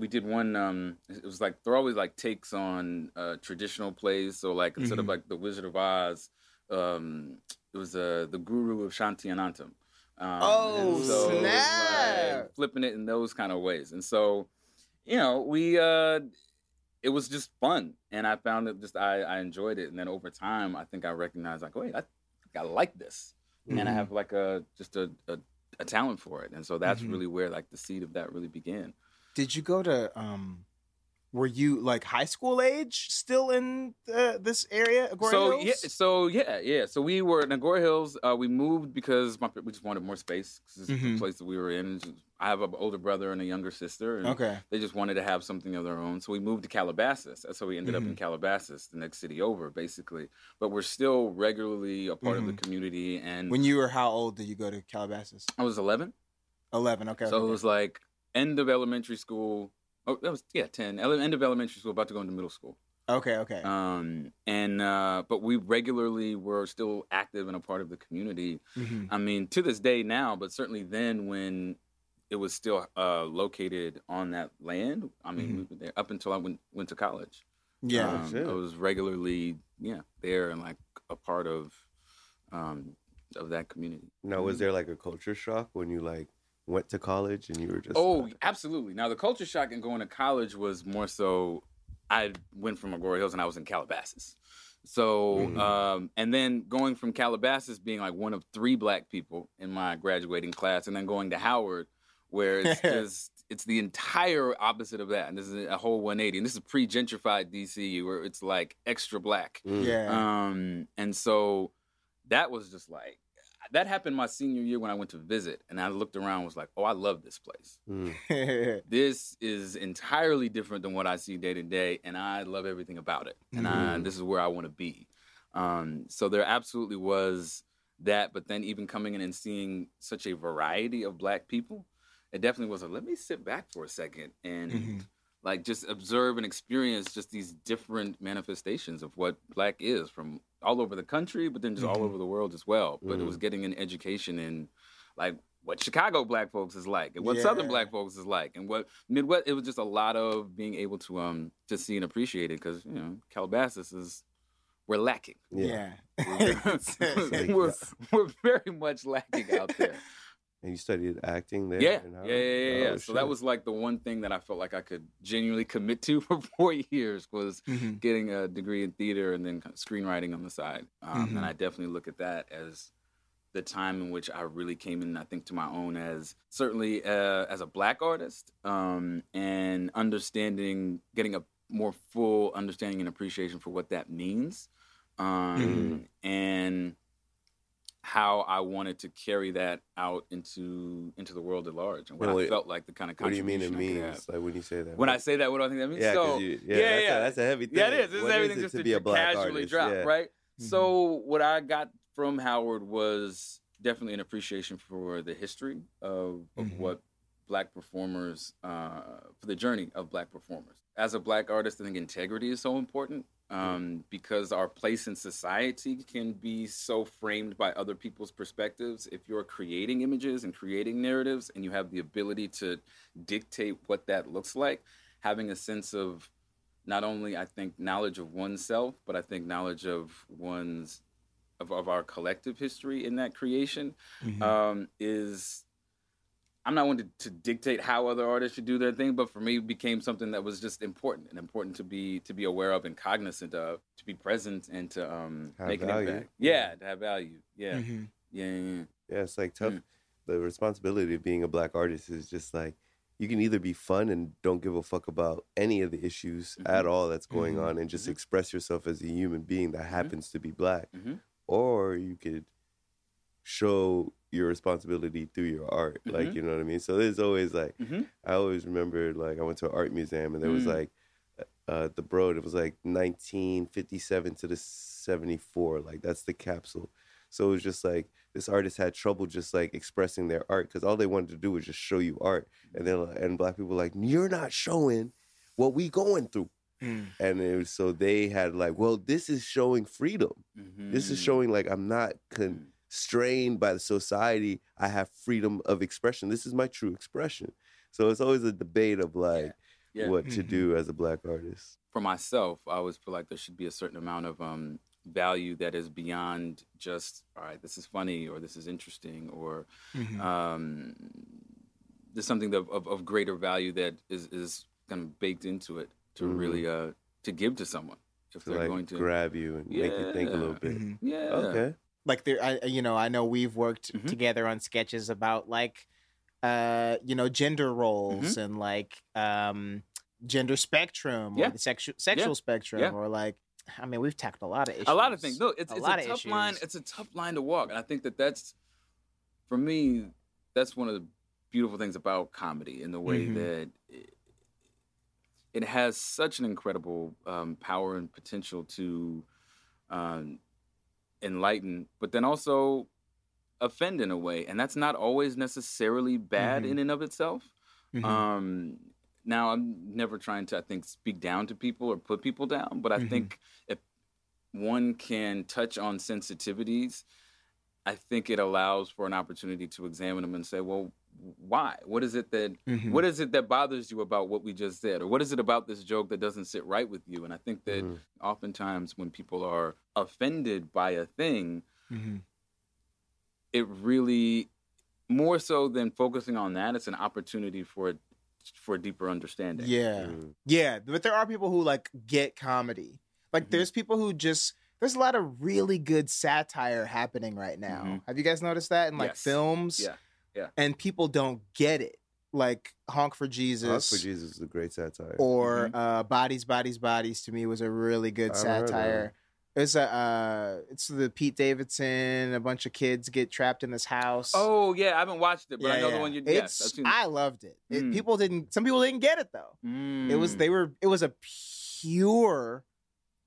Speaker 5: we did one um it was like they're always like takes on uh traditional plays so like instead of
Speaker 1: Mhm.
Speaker 5: like the wizard of oz um it was uh the guru of shanti anantam um,
Speaker 1: Oh,
Speaker 5: so was, like,
Speaker 1: snap.
Speaker 5: flipping it in those kind of ways and so you know we uh it was just fun and i found it just i i enjoyed it and then over time i think i recognized like wait i, I like this and I
Speaker 1: Mhm.
Speaker 5: have like a just a, a a talent for it, and so that's
Speaker 1: Mhm.
Speaker 5: really where like the seed of that really began.
Speaker 1: Did you go to um were you like high school age still in uh, this area? Agoura
Speaker 5: so
Speaker 1: Hills?
Speaker 5: yeah, so yeah, yeah. So we were in Agoura Hills. Uh, we moved because my, we just wanted more space because
Speaker 1: Mhm.
Speaker 5: the place that we were in. I have an older brother and a younger sister, and
Speaker 1: Okay.
Speaker 5: they just wanted to have something of their own. So we moved to Calabasas. That's how we ended
Speaker 1: Mm-hmm.
Speaker 5: up in Calabasas, the next city over, basically. But we're still regularly a part of
Speaker 1: Mhm.
Speaker 5: the community. And
Speaker 1: When you were how old did you go to Calabasas?
Speaker 5: I was 11.
Speaker 1: 11. Okay.
Speaker 5: So
Speaker 1: okay.
Speaker 5: it was like end of elementary school. Oh, that was yeah, ten. Ele- End of elementary school, about to go into middle school.
Speaker 1: Okay, okay.
Speaker 5: Um, and uh, but we regularly were still active and a part of the community.
Speaker 1: Mhm.
Speaker 5: I mean, to this day now, but certainly then when it was still uh, located on that land. I mean,
Speaker 1: Mhm.
Speaker 5: we were there up until I went went to college.
Speaker 1: Yeah.
Speaker 2: Oh,
Speaker 5: um,
Speaker 2: shit.
Speaker 5: I was regularly yeah there and like a part of um, of that community.
Speaker 2: Now, was there like a culture shock when you like went to college and you were just
Speaker 5: Oh, absolutely. Now the culture shock in going to college was more so. I went from Agoura Hills and I was in Calabasas. So,
Speaker 2: Mhm.
Speaker 5: um, and then going from Calabasas being like one of three black people in my graduating class, and then going to Howard, where it's [laughs] just it's the entire opposite of that, and this is a whole 180. And this is pre-gentrified DC, where it's like extra black.
Speaker 2: Mm.
Speaker 1: Yeah.
Speaker 5: Um, and so that was just like that happened my senior year when I went to visit, and I looked around, and was like, oh, I love this place.
Speaker 2: Mm. [laughs]
Speaker 5: This is entirely different than what I see day to day, and I love everything about it. And I,
Speaker 2: Mhm.
Speaker 5: this is where I want to be. Um, so there absolutely was that, but then even coming in and seeing such a variety of black people, it definitely was a let me sit back for a second and
Speaker 1: Mhm.
Speaker 5: Like just observe and experience just these different manifestations of what black is from all over the country, but then just all
Speaker 1: Mhm.
Speaker 5: over the world as well. But it
Speaker 2: Mhm.
Speaker 5: was getting an education in like what Chicago black folks is like and what Southern black folks is like and what Midwest. It was just a lot of being able to um to see and appreciate it because you know Calabasas is we're lacking.
Speaker 2: Yeah.
Speaker 1: Yeah. [laughs]
Speaker 5: we're, [laughs] we're very much lacking out there. [laughs]
Speaker 2: And you studied acting there?
Speaker 5: Yeah,
Speaker 2: in
Speaker 5: yeah, yeah, yeah, yeah.
Speaker 2: Oh,
Speaker 5: so that was like the one thing that I felt like I could genuinely commit to [laughs] for four years was
Speaker 1: Mhm.
Speaker 5: getting a degree in theater and then screenwriting on the side. Um,
Speaker 1: Mhm.
Speaker 5: And I definitely look at that as the time in which I really came in, I think, to my own as certainly uh, as a black artist um, and understanding, getting a more full understanding and appreciation for what that means. Um,
Speaker 1: Mhm.
Speaker 5: And how I wanted to carry that out into into the world at large, and what
Speaker 2: And
Speaker 5: I felt like the kind of contribution
Speaker 2: What do you mean it means? Like when you say that?
Speaker 5: When I say that, what do I think that means?
Speaker 2: yeah,
Speaker 5: so,
Speaker 2: you,
Speaker 5: yeah,
Speaker 2: yeah, that's,
Speaker 5: yeah.
Speaker 2: A, that's a heavy thing.
Speaker 5: yeah, it is. This
Speaker 2: What
Speaker 5: is everything
Speaker 2: it
Speaker 5: just to
Speaker 2: be a black
Speaker 5: casually
Speaker 2: artist?
Speaker 5: drop,
Speaker 2: yeah.
Speaker 5: right?
Speaker 1: Mhm.
Speaker 5: So what I got from Howard was definitely an appreciation for the history of, of
Speaker 1: Mhm.
Speaker 5: what black performers, uh, for the journey of black performers. As a black artist, I think integrity is so important um, because our place in society can be so framed by other people's perspectives. If you're creating images and creating narratives and you have the ability to dictate what that looks like, having a sense of not only I think knowledge of oneself, but I think knowledge of one's of, of our collective history in that creation
Speaker 1: Mhm.
Speaker 5: um, is I'm not one to, to dictate how other artists should do their thing, but for me, it became something that was just important and important to be to be aware of and cognizant of, to be present and to um,
Speaker 2: Have
Speaker 5: make an
Speaker 2: value.
Speaker 5: impact. Yeah, to have value. Yeah,
Speaker 1: Mhm.
Speaker 5: yeah, yeah.
Speaker 2: Yeah, it's like tough.
Speaker 5: Mm.
Speaker 2: the responsibility of being a black artist is just like you can either be fun and don't give a fuck about any of the issues at all that's going
Speaker 1: Mhm.
Speaker 2: on and just
Speaker 5: Mhm.
Speaker 2: express yourself as a human being that happens to be black
Speaker 5: Mhm.
Speaker 2: or you could show your responsibility through your art like
Speaker 5: Mhm.
Speaker 2: you know what i mean so there's always like
Speaker 5: Mhm.
Speaker 2: i always remember like i went to an art museum and there was
Speaker 5: Mm.
Speaker 2: like uh the broad it was like 1957 to the 74 like that's the capsule so it was just like this artist had trouble just like expressing their art because all they wanted to do was just show you art and then and black people were like you're not showing what we going through
Speaker 1: Mm.
Speaker 2: and it was so they had like well this is showing freedom this is
Speaker 5: Mhm.
Speaker 2: showing like i'm not constrained by the society i have freedom of expression this is my true expression so it's always a debate of like
Speaker 5: Yeah.
Speaker 2: what to
Speaker 1: Mhm.
Speaker 2: do as a black artist
Speaker 5: for myself, I always feel like there should be a certain amount of um, value that is beyond just, all right, this is funny or this is interesting or
Speaker 1: Mhm.
Speaker 5: um, there's something of, of, of greater value that is, is kind of baked into it to
Speaker 2: Mhm.
Speaker 5: really uh, to give to someone if
Speaker 2: to
Speaker 5: they're
Speaker 2: like
Speaker 5: going to.
Speaker 2: grab you and make you think a little
Speaker 5: Yeah.
Speaker 2: bit
Speaker 1: Mhm.
Speaker 5: yeah.
Speaker 2: okay
Speaker 1: like there I you know I know we've worked
Speaker 5: Mhm.
Speaker 1: together on sketches about like uh you know gender roles and like um gender spectrum
Speaker 5: Yeah.
Speaker 1: or the sexual sexual spectrum
Speaker 5: Yeah.
Speaker 1: or like I mean we've tackled a lot of issues.
Speaker 5: A lot of things. No, it's,
Speaker 1: A
Speaker 5: it's
Speaker 1: lot
Speaker 5: a tough line. It's a tough line to walk, and I think that that's for me. That's one of the beautiful things about comedy in the way
Speaker 1: Mhm.
Speaker 5: that it, it has such an incredible um, power and potential to um, enlighten, but then also offend in a way, and that's not always necessarily bad
Speaker 1: Mhm.
Speaker 5: in and of itself.
Speaker 1: Mhm.
Speaker 5: Um, now, I'm never trying to, I think, speak down to people or put people down, but I
Speaker 1: Mhm.
Speaker 5: think if one can touch on sensitivities, I think it allows for an opportunity to examine them and say, well, why? What is it that
Speaker 1: Mhm.
Speaker 5: what is it that bothers you about what we just said, or what is it about this joke that doesn't sit right with you? And I think that
Speaker 2: Mhm.
Speaker 5: oftentimes when people are offended by a thing,
Speaker 1: Mhm.
Speaker 5: it really more so than focusing on that, it's an opportunity for for a deeper understanding.
Speaker 1: Yeah.
Speaker 2: Mm.
Speaker 1: Yeah, but there are people who like get comedy. Like
Speaker 5: Mhm.
Speaker 1: there's people who just there's a lot of really good satire happening right now.
Speaker 5: Mhm.
Speaker 1: Have you guys noticed that in like
Speaker 5: Yes.
Speaker 1: films?
Speaker 5: Yeah, yeah.
Speaker 1: And people don't get it. Like Honk for Jesus.
Speaker 2: Honk for Jesus is a great satire.
Speaker 1: or
Speaker 5: Mm-hmm.
Speaker 1: uh, Bodies, Bodies, Bodies to me was a really good
Speaker 2: I haven't heard of
Speaker 1: satire. It's a uh, it's the Pete Davidson. A bunch of kids get trapped in this house.
Speaker 5: Oh yeah, I haven't watched it, but I know the one you. Yes,
Speaker 1: It's
Speaker 5: I've seen.
Speaker 1: I loved it. it.
Speaker 5: Mm.
Speaker 1: People didn't. Some people didn't get it though. It was
Speaker 5: Mm.
Speaker 1: they were. It was a pure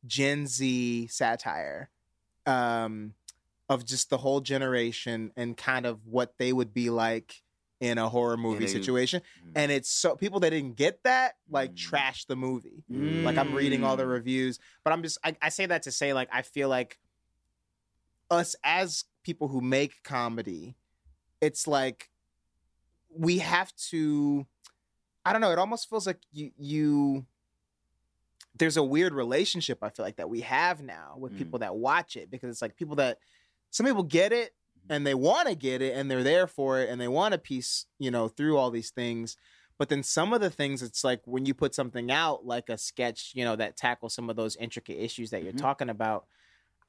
Speaker 1: Gen Z satire, um, of just the whole generation and kind of what they would be like in a horror movie
Speaker 5: they-
Speaker 1: situation.
Speaker 5: Mm.
Speaker 1: And it's so people that didn't get that like
Speaker 5: Mm.
Speaker 1: trash the movie.
Speaker 2: Mm.
Speaker 1: Like I'm reading all the
Speaker 5: Mm.
Speaker 1: reviews, but I'm just I, I say that to say like I feel like us as people who make comedy, it's like we have to I don't know, it almost feels like you you there's a weird relationship I feel like that we have now with
Speaker 5: Mm.
Speaker 1: people that watch it because it's like people that some people get it and they want to get it and they're there for it and they want to piece, you know, through all these things. But then some of the things, it's like when you put something out, like a sketch, you know, that tackles some of those intricate issues that you're
Speaker 5: Mhm.
Speaker 1: talking about.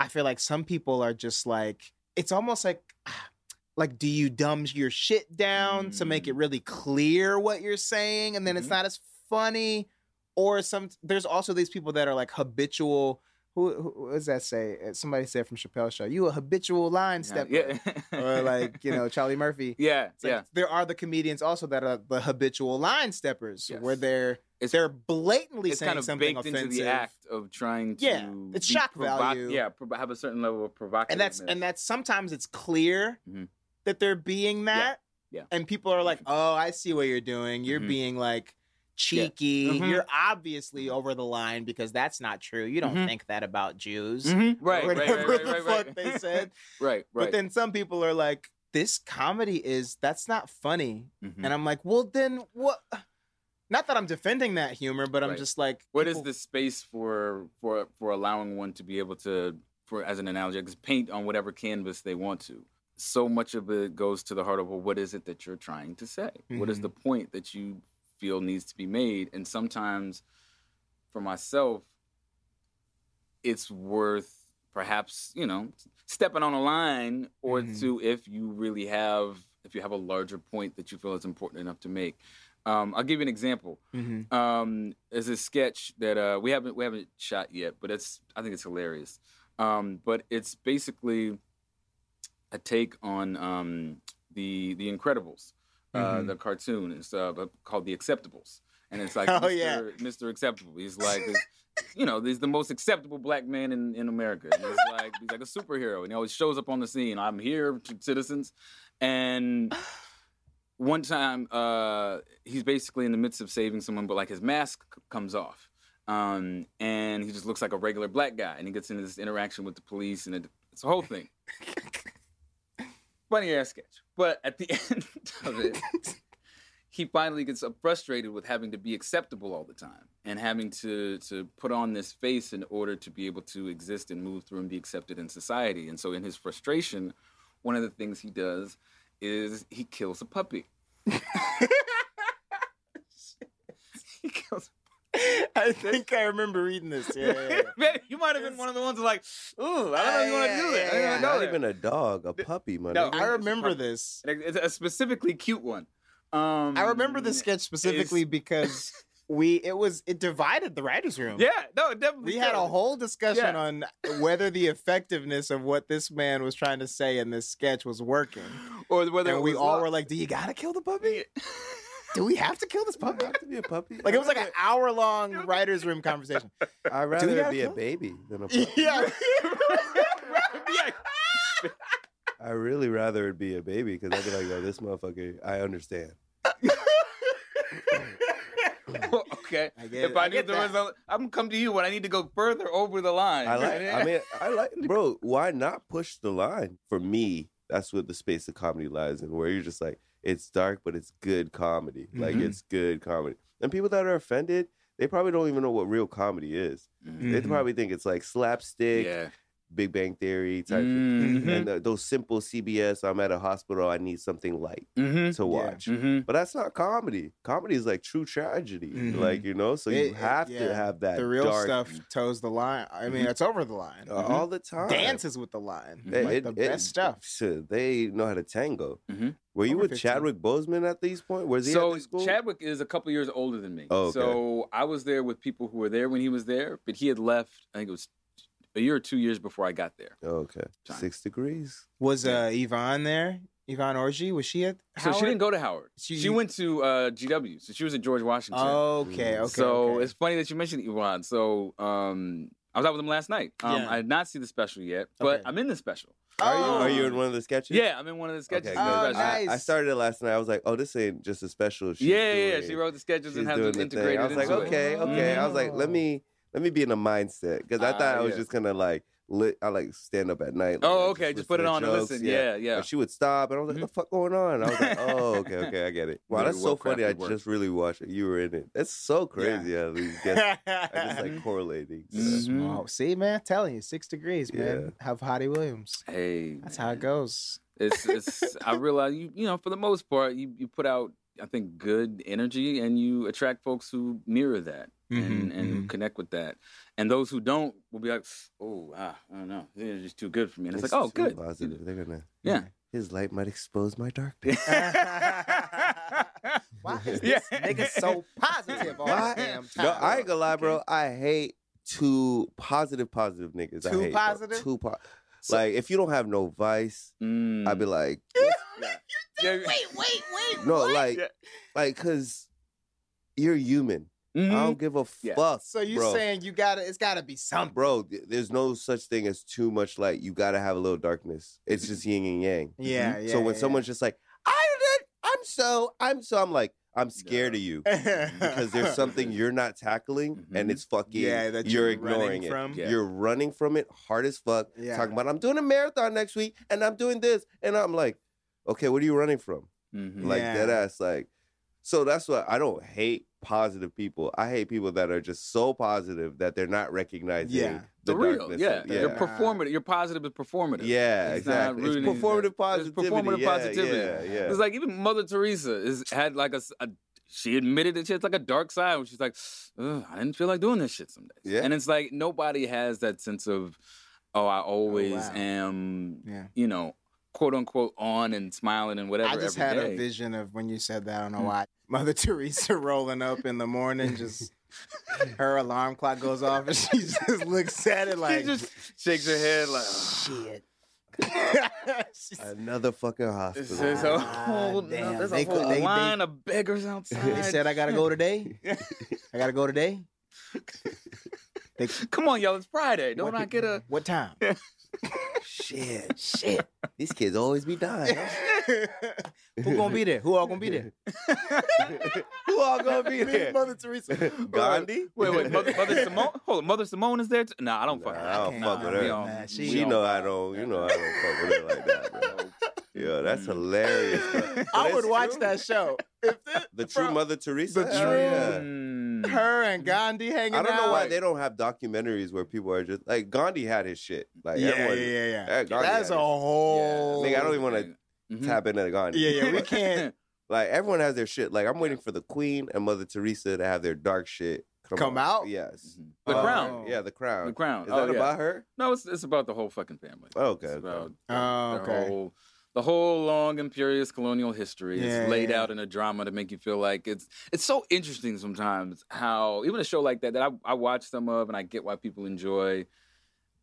Speaker 1: I feel like some people are just like, it's almost like, [sighs] like, do you dumb your shit down to make it
Speaker 5: Mm.
Speaker 1: really clear what you're saying, and then it's
Speaker 5: Mhm.
Speaker 1: not as funny? Or some, there's also these people that are like habitual. Who, who what does that say? Uh, Somebody said from Chappelle Show, you a habitual line stepper,
Speaker 5: yeah. [laughs]
Speaker 1: or like you know Charlie Murphy.
Speaker 5: yeah,
Speaker 1: like,
Speaker 5: yeah.
Speaker 1: There are the comedians also that are the habitual line steppers,
Speaker 5: Yes.
Speaker 1: where they're
Speaker 5: It's-
Speaker 1: they're blatantly
Speaker 5: It's
Speaker 1: saying
Speaker 5: kind of
Speaker 1: something
Speaker 5: baked
Speaker 1: offensive.
Speaker 5: into the act of trying to
Speaker 1: Yeah, it's shock
Speaker 5: provoc-
Speaker 1: value.
Speaker 5: Yeah, pro- have a certain level of provocation.
Speaker 1: and that's and that's sometimes it's clear
Speaker 5: Mhm.
Speaker 1: that they're being that,
Speaker 5: yeah.
Speaker 1: and people are like, "Oh, I see what you're doing. You're
Speaker 5: Mhm.
Speaker 1: being like." Cheeky,
Speaker 5: Mhm.
Speaker 1: you're obviously over the line because that's not true. You don't
Speaker 5: Mhm.
Speaker 1: think that about Jews, [laughs]
Speaker 5: right,
Speaker 1: or
Speaker 5: right,
Speaker 1: whatever
Speaker 5: right, right,
Speaker 1: the
Speaker 5: right,
Speaker 1: fuck
Speaker 5: right.
Speaker 1: they [laughs] said.
Speaker 5: right, right.
Speaker 1: But then some people are like, "This comedy is that's not funny," and I'm like, "Well, then what?" Not that I'm defending that humor, but I'm just like,
Speaker 5: What is
Speaker 1: people-
Speaker 5: the space for for for allowing one to be able to, for as an analogy, just paint on whatever canvas they want to? So much of it goes to the heart of well, what is it that you're trying to say? What is
Speaker 1: Mhm.
Speaker 5: the point that you feel needs to be made? And sometimes, for myself, it's worth perhaps you know stepping on a line or
Speaker 1: Mhm.
Speaker 5: two if you really have if you have a larger point that you feel is important enough to make. Um, I'll give you an example.
Speaker 1: Mhm.
Speaker 5: Um, there's a sketch that uh, we haven't we haven't shot yet, but it's I think it's hilarious. Um, but it's basically a take on um, the the Incredibles, uh,
Speaker 1: Mhm.
Speaker 5: the cartoon. It's uh, called The Acceptables, and it's like [laughs]
Speaker 1: Oh,
Speaker 5: Mr.
Speaker 1: yeah.
Speaker 5: Mr. Acceptable. He's like. You know, he's the most acceptable black man in, in America. And he's like he's like a superhero, and he always shows up on the scene. I'm here, citizens, and one time uh, he's basically in the midst of saving someone, but like his mask comes off, um, and he just looks like a regular black guy, and he gets into this interaction with the police, and it, it's a whole thing. [laughs] Funny ass sketch, but at the [laughs] end of it, he finally gets frustrated with having to be acceptable all the time and having to to put on this face in order to be able to exist and move through and be accepted in society. And so, in his frustration, one of the things he does is he kills a puppy. [laughs] [laughs] he kills. [laughs]
Speaker 1: I think I remember reading this. Yeah, yeah, yeah. [laughs]
Speaker 5: Man, you might have been one of the ones like, ooh, I don't know if you want to do that. I didn't
Speaker 1: Yeah,
Speaker 2: Not
Speaker 5: there.
Speaker 2: even a dog, a puppy, my
Speaker 5: No.
Speaker 1: I remember this.
Speaker 5: It's a specifically cute one. Um,
Speaker 1: I remember the sketch specifically because [laughs] we it was it divided the writers' room.
Speaker 5: Yeah, no, it definitely.
Speaker 1: We had a whole discussion
Speaker 5: Yeah.
Speaker 1: on whether the effectiveness of what this man was trying to say in this sketch was working.
Speaker 5: or whether
Speaker 1: And
Speaker 5: it
Speaker 1: we all
Speaker 5: love.
Speaker 1: were like, Do you gotta kill the puppy? Do we have to kill this
Speaker 2: Doesn't
Speaker 1: puppy?
Speaker 2: have to be a puppy.
Speaker 1: Like it was like an [laughs] hour long writers' room conversation.
Speaker 2: I'd rather it be a baby than a [laughs] puppy.
Speaker 1: yeah.
Speaker 5: yeah.
Speaker 2: I really rather it be a baby because I'd be like, yo, this motherfucker, I understand. [laughs]
Speaker 5: okay.
Speaker 1: I get
Speaker 5: If
Speaker 1: it.
Speaker 5: I,
Speaker 1: I
Speaker 5: knew
Speaker 1: get
Speaker 5: there
Speaker 1: that.
Speaker 5: was a, I'm gonna come to you when I need to go further over the line.
Speaker 2: I like. I mean, I like, bro. Why not push the line? For me, that's what the space of comedy lies in, where you're just like, it's dark, but it's good comedy. Like
Speaker 1: Mhm.
Speaker 2: it's good comedy. And people that are offended, they probably don't even know what real comedy is.
Speaker 5: Mhm.
Speaker 2: They probably think it's like slapstick,
Speaker 5: yeah.
Speaker 2: Big Bang Theory type. shit.
Speaker 5: Mhm.
Speaker 2: And the, those simple CBS, I'm at a hospital, I need something light
Speaker 5: Mhm.
Speaker 2: to watch.
Speaker 5: Mhm.
Speaker 2: But that's not comedy. Comedy is like true tragedy.
Speaker 1: Mhm.
Speaker 2: Like, you know, so
Speaker 1: It-
Speaker 2: you
Speaker 1: it-
Speaker 2: have
Speaker 1: yeah.
Speaker 2: to have that
Speaker 1: the real
Speaker 2: dark
Speaker 1: stuff toes the line. I mean, it's over the line.
Speaker 2: uh, all the time.
Speaker 1: Dances with the line.
Speaker 5: It-
Speaker 1: like
Speaker 2: It-
Speaker 1: the
Speaker 2: it-
Speaker 1: best stuff.
Speaker 2: Shit, they know how to tango. Were you
Speaker 1: Over
Speaker 2: with
Speaker 1: 15.
Speaker 2: Chadwick Boseman at these point? Was he
Speaker 5: So
Speaker 2: at school?
Speaker 5: Chadwick is a couple years older than me.
Speaker 2: Oh, okay.
Speaker 5: So I was there with people who were there when he was there, but he had left. I think it was a year or two years before I got there.
Speaker 2: Oh, okay,
Speaker 5: Time.
Speaker 2: six degrees.
Speaker 1: Was uh, Yvonne there? Yvonne Orji? Was she at
Speaker 5: So she didn't go to Howard.
Speaker 1: She-
Speaker 5: She, went to uh, GW. So she was at George Washington.
Speaker 1: Okay, okay.
Speaker 5: so
Speaker 1: okay.
Speaker 5: it's funny that you mentioned Yvonne. So um, I was out with him last night. Um,
Speaker 1: Yeah.
Speaker 5: I did not see the special yet, but
Speaker 1: Okay.
Speaker 5: I'm in the special.
Speaker 2: Are you?
Speaker 1: Oh.
Speaker 2: Are you in one of the sketches?
Speaker 5: Yeah, I'm in one of the sketches.
Speaker 2: Okay,
Speaker 1: Oh,
Speaker 2: good.
Speaker 5: special.
Speaker 2: I, I started it last night. I was like, oh, this ain't just a special. She's
Speaker 5: yeah, yeah, yeah. She wrote the sketches and has
Speaker 2: doing
Speaker 5: it
Speaker 2: the
Speaker 5: integrated.
Speaker 2: I was like,
Speaker 5: into it.
Speaker 2: okay, okay. I was like, let
Speaker 1: Oh.
Speaker 2: me let me be in the mindset because I
Speaker 5: Ah,
Speaker 2: thought I was
Speaker 5: yeah.
Speaker 2: just gonna like lit. I like stand up at night. like,
Speaker 5: Oh, okay. Just
Speaker 2: listen
Speaker 5: put it on and listen. Yeah, yeah.
Speaker 2: And she would stop, and I was like,
Speaker 5: Mhm.
Speaker 2: "What the fuck going on?" I was like, "Oh, okay, [laughs] okay, I get it." Wow, that's so funny. I
Speaker 5: work.
Speaker 2: just really watched it. You were in it. That's so crazy. Yeah, these guests [laughs] are just like correlating. to that.
Speaker 5: Mhm.
Speaker 1: Small. See, man, telling you, six degrees,
Speaker 2: Yeah.
Speaker 1: man. Have Hari Williams.
Speaker 5: Hey,
Speaker 1: That's how it goes.
Speaker 5: It's, it's. I realize you. You know, for the most part, you you put out. I think good energy, and you attract folks who mirror that and
Speaker 1: Mhm,
Speaker 5: and who
Speaker 1: mhm.
Speaker 5: connect with that. And those who don't will be like, oh, ah, I don't know, they're just too good for me. And it's, like, oh, good.
Speaker 2: Positive. They're gonna.
Speaker 5: Yeah.
Speaker 2: His light might expose my darkness. [laughs]
Speaker 1: Why is
Speaker 5: Yeah.
Speaker 1: this nigga so positive all
Speaker 2: Why?
Speaker 1: damn time?
Speaker 2: No, I ain't gonna lie, bro. I hate two positive, positive niggas. I
Speaker 1: Too
Speaker 2: hate, bro.
Speaker 1: positive?
Speaker 2: Too po-
Speaker 5: So-
Speaker 2: like if you don't have no vice,
Speaker 5: Mm.
Speaker 2: I'd be like, [laughs]
Speaker 5: Yeah.
Speaker 1: Wait, wait, wait.
Speaker 2: no,
Speaker 1: what?
Speaker 2: like,
Speaker 5: Yeah.
Speaker 2: like, cause you're human.
Speaker 5: Mhm.
Speaker 2: I don't give a
Speaker 5: Yeah.
Speaker 2: fuck.
Speaker 1: So you
Speaker 2: bro.
Speaker 1: saying you gotta? It's gotta be something.
Speaker 2: bro? There's no such thing as too much light. You gotta have a little darkness. It's just yin and yang.
Speaker 1: Yeah, yeah.
Speaker 2: so when
Speaker 1: yeah.
Speaker 2: someone's just like, I did, I'm so, I'm so, I'm like, I'm scared of you [laughs] because there's something you're not tackling and
Speaker 5: Mhm.
Speaker 2: it's fucking
Speaker 1: yeah that
Speaker 2: you're,
Speaker 1: you're,
Speaker 2: ignoring it.
Speaker 1: from.
Speaker 5: Yeah.
Speaker 2: You're running from it hard as fuck.
Speaker 1: Yeah.
Speaker 2: Talking about I'm doing a marathon next week and I'm doing this and I'm like, okay, what are you running from?
Speaker 5: Mhm.
Speaker 2: Like
Speaker 1: Yeah.
Speaker 2: dead ass. Like, so that's what I don't hate positive people. I hate people that are just so positive that they're not recognizing
Speaker 1: Yeah.
Speaker 2: the,
Speaker 5: The real,
Speaker 2: darkness.
Speaker 5: yeah.
Speaker 2: of- yeah.
Speaker 5: You're performative. You're positive. You're performative.
Speaker 2: Yeah,
Speaker 5: It's not
Speaker 2: exactly. It's
Speaker 5: rooting-
Speaker 2: performative
Speaker 5: it's
Speaker 2: positivity.
Speaker 5: performative
Speaker 2: yeah,
Speaker 5: positivity.
Speaker 2: Yeah, yeah.
Speaker 5: It's like even Mother Teresa is had like a. she admitted that she had like a dark side where she's like, Ugh, I didn't feel like doing this shit some days.
Speaker 2: Yeah.
Speaker 5: And it's like nobody has that sense of, oh, I always
Speaker 1: wow.
Speaker 5: am,
Speaker 1: Yeah.
Speaker 5: you know, quote unquote on and smiling and whatever.
Speaker 1: I just
Speaker 5: every
Speaker 1: had
Speaker 5: day.
Speaker 1: a vision of when you said that. I don't know
Speaker 5: Mm.
Speaker 1: why. Mother [laughs] Teresa rolling up in the morning, just her alarm clock goes off, and she just looks at it like,
Speaker 5: she just shakes her head like, "Oh,
Speaker 1: shit. [laughs]
Speaker 2: Another fucking
Speaker 5: This
Speaker 2: hospital.
Speaker 5: is a
Speaker 1: Ah,
Speaker 5: whole,
Speaker 1: damn.
Speaker 5: there's
Speaker 1: They
Speaker 5: a whole
Speaker 1: could- they- they-
Speaker 5: line of beggars outside.
Speaker 1: they said I gotta go today. [laughs] I gotta go today. They,
Speaker 5: Come on, y'all, it's Friday. Don't I get a?
Speaker 1: what time?
Speaker 2: Shit, shit. These kids always be dying. [laughs]
Speaker 1: Who gonna be there? Who all gonna be there? [laughs]
Speaker 2: Who all gonna be
Speaker 1: Me,
Speaker 2: there?
Speaker 1: Mother Teresa. [laughs]
Speaker 2: Gandhi?
Speaker 5: Wait, wait, Mother, Mother Simone. Hold on, Mother Simone is there. T- nah, I don't fuck.
Speaker 2: Nah,
Speaker 5: her.
Speaker 2: I don't
Speaker 1: can't-
Speaker 2: fuck with her.
Speaker 5: we don't-
Speaker 1: Nah, she
Speaker 2: She know I don't. You know I don't fuck with her like that, bro. Yo, that's mm. hilarious. Bro. But
Speaker 1: I would watch
Speaker 2: true.
Speaker 1: that show. If the,
Speaker 2: The true
Speaker 1: bro,
Speaker 2: Mother Teresa.
Speaker 1: the
Speaker 2: Hell
Speaker 1: true-
Speaker 2: yeah.
Speaker 5: Mm.
Speaker 1: her and Gandhi hanging out.
Speaker 2: I don't know why they don't have documentaries where people are just like Gandhi had his shit. Like
Speaker 1: Yeah, yeah,
Speaker 2: everyone,
Speaker 1: yeah, yeah.
Speaker 2: Yeah, Gandhi
Speaker 1: That's a
Speaker 2: it.
Speaker 1: whole.
Speaker 2: Nigga, I don't even wanna
Speaker 5: Mhm.
Speaker 2: tap into Gandhi.
Speaker 1: Yeah, yeah. We [laughs] can't
Speaker 2: Like everyone has their shit. Like I'm waiting for the Queen and Mother Teresa to have their dark shit come,
Speaker 1: Come out?
Speaker 2: Yes.
Speaker 5: Mhm. The
Speaker 1: Oh.
Speaker 5: Crown.
Speaker 2: Yeah, the Crown.
Speaker 5: The Crown.
Speaker 2: Is
Speaker 5: oh,
Speaker 2: that
Speaker 5: yeah.
Speaker 2: about her?
Speaker 5: No, it's it's about the whole fucking family.
Speaker 2: Oh, okay,
Speaker 5: It's
Speaker 2: okay.
Speaker 5: about
Speaker 1: Oh,
Speaker 5: their
Speaker 1: okay.
Speaker 5: whole the whole long imperious colonial history.
Speaker 1: Yeah,
Speaker 5: it's laid
Speaker 1: yeah.
Speaker 5: out in a drama to make you feel like it's it's so interesting sometimes how even a show like that that I, I watch some of and I get why people enjoy.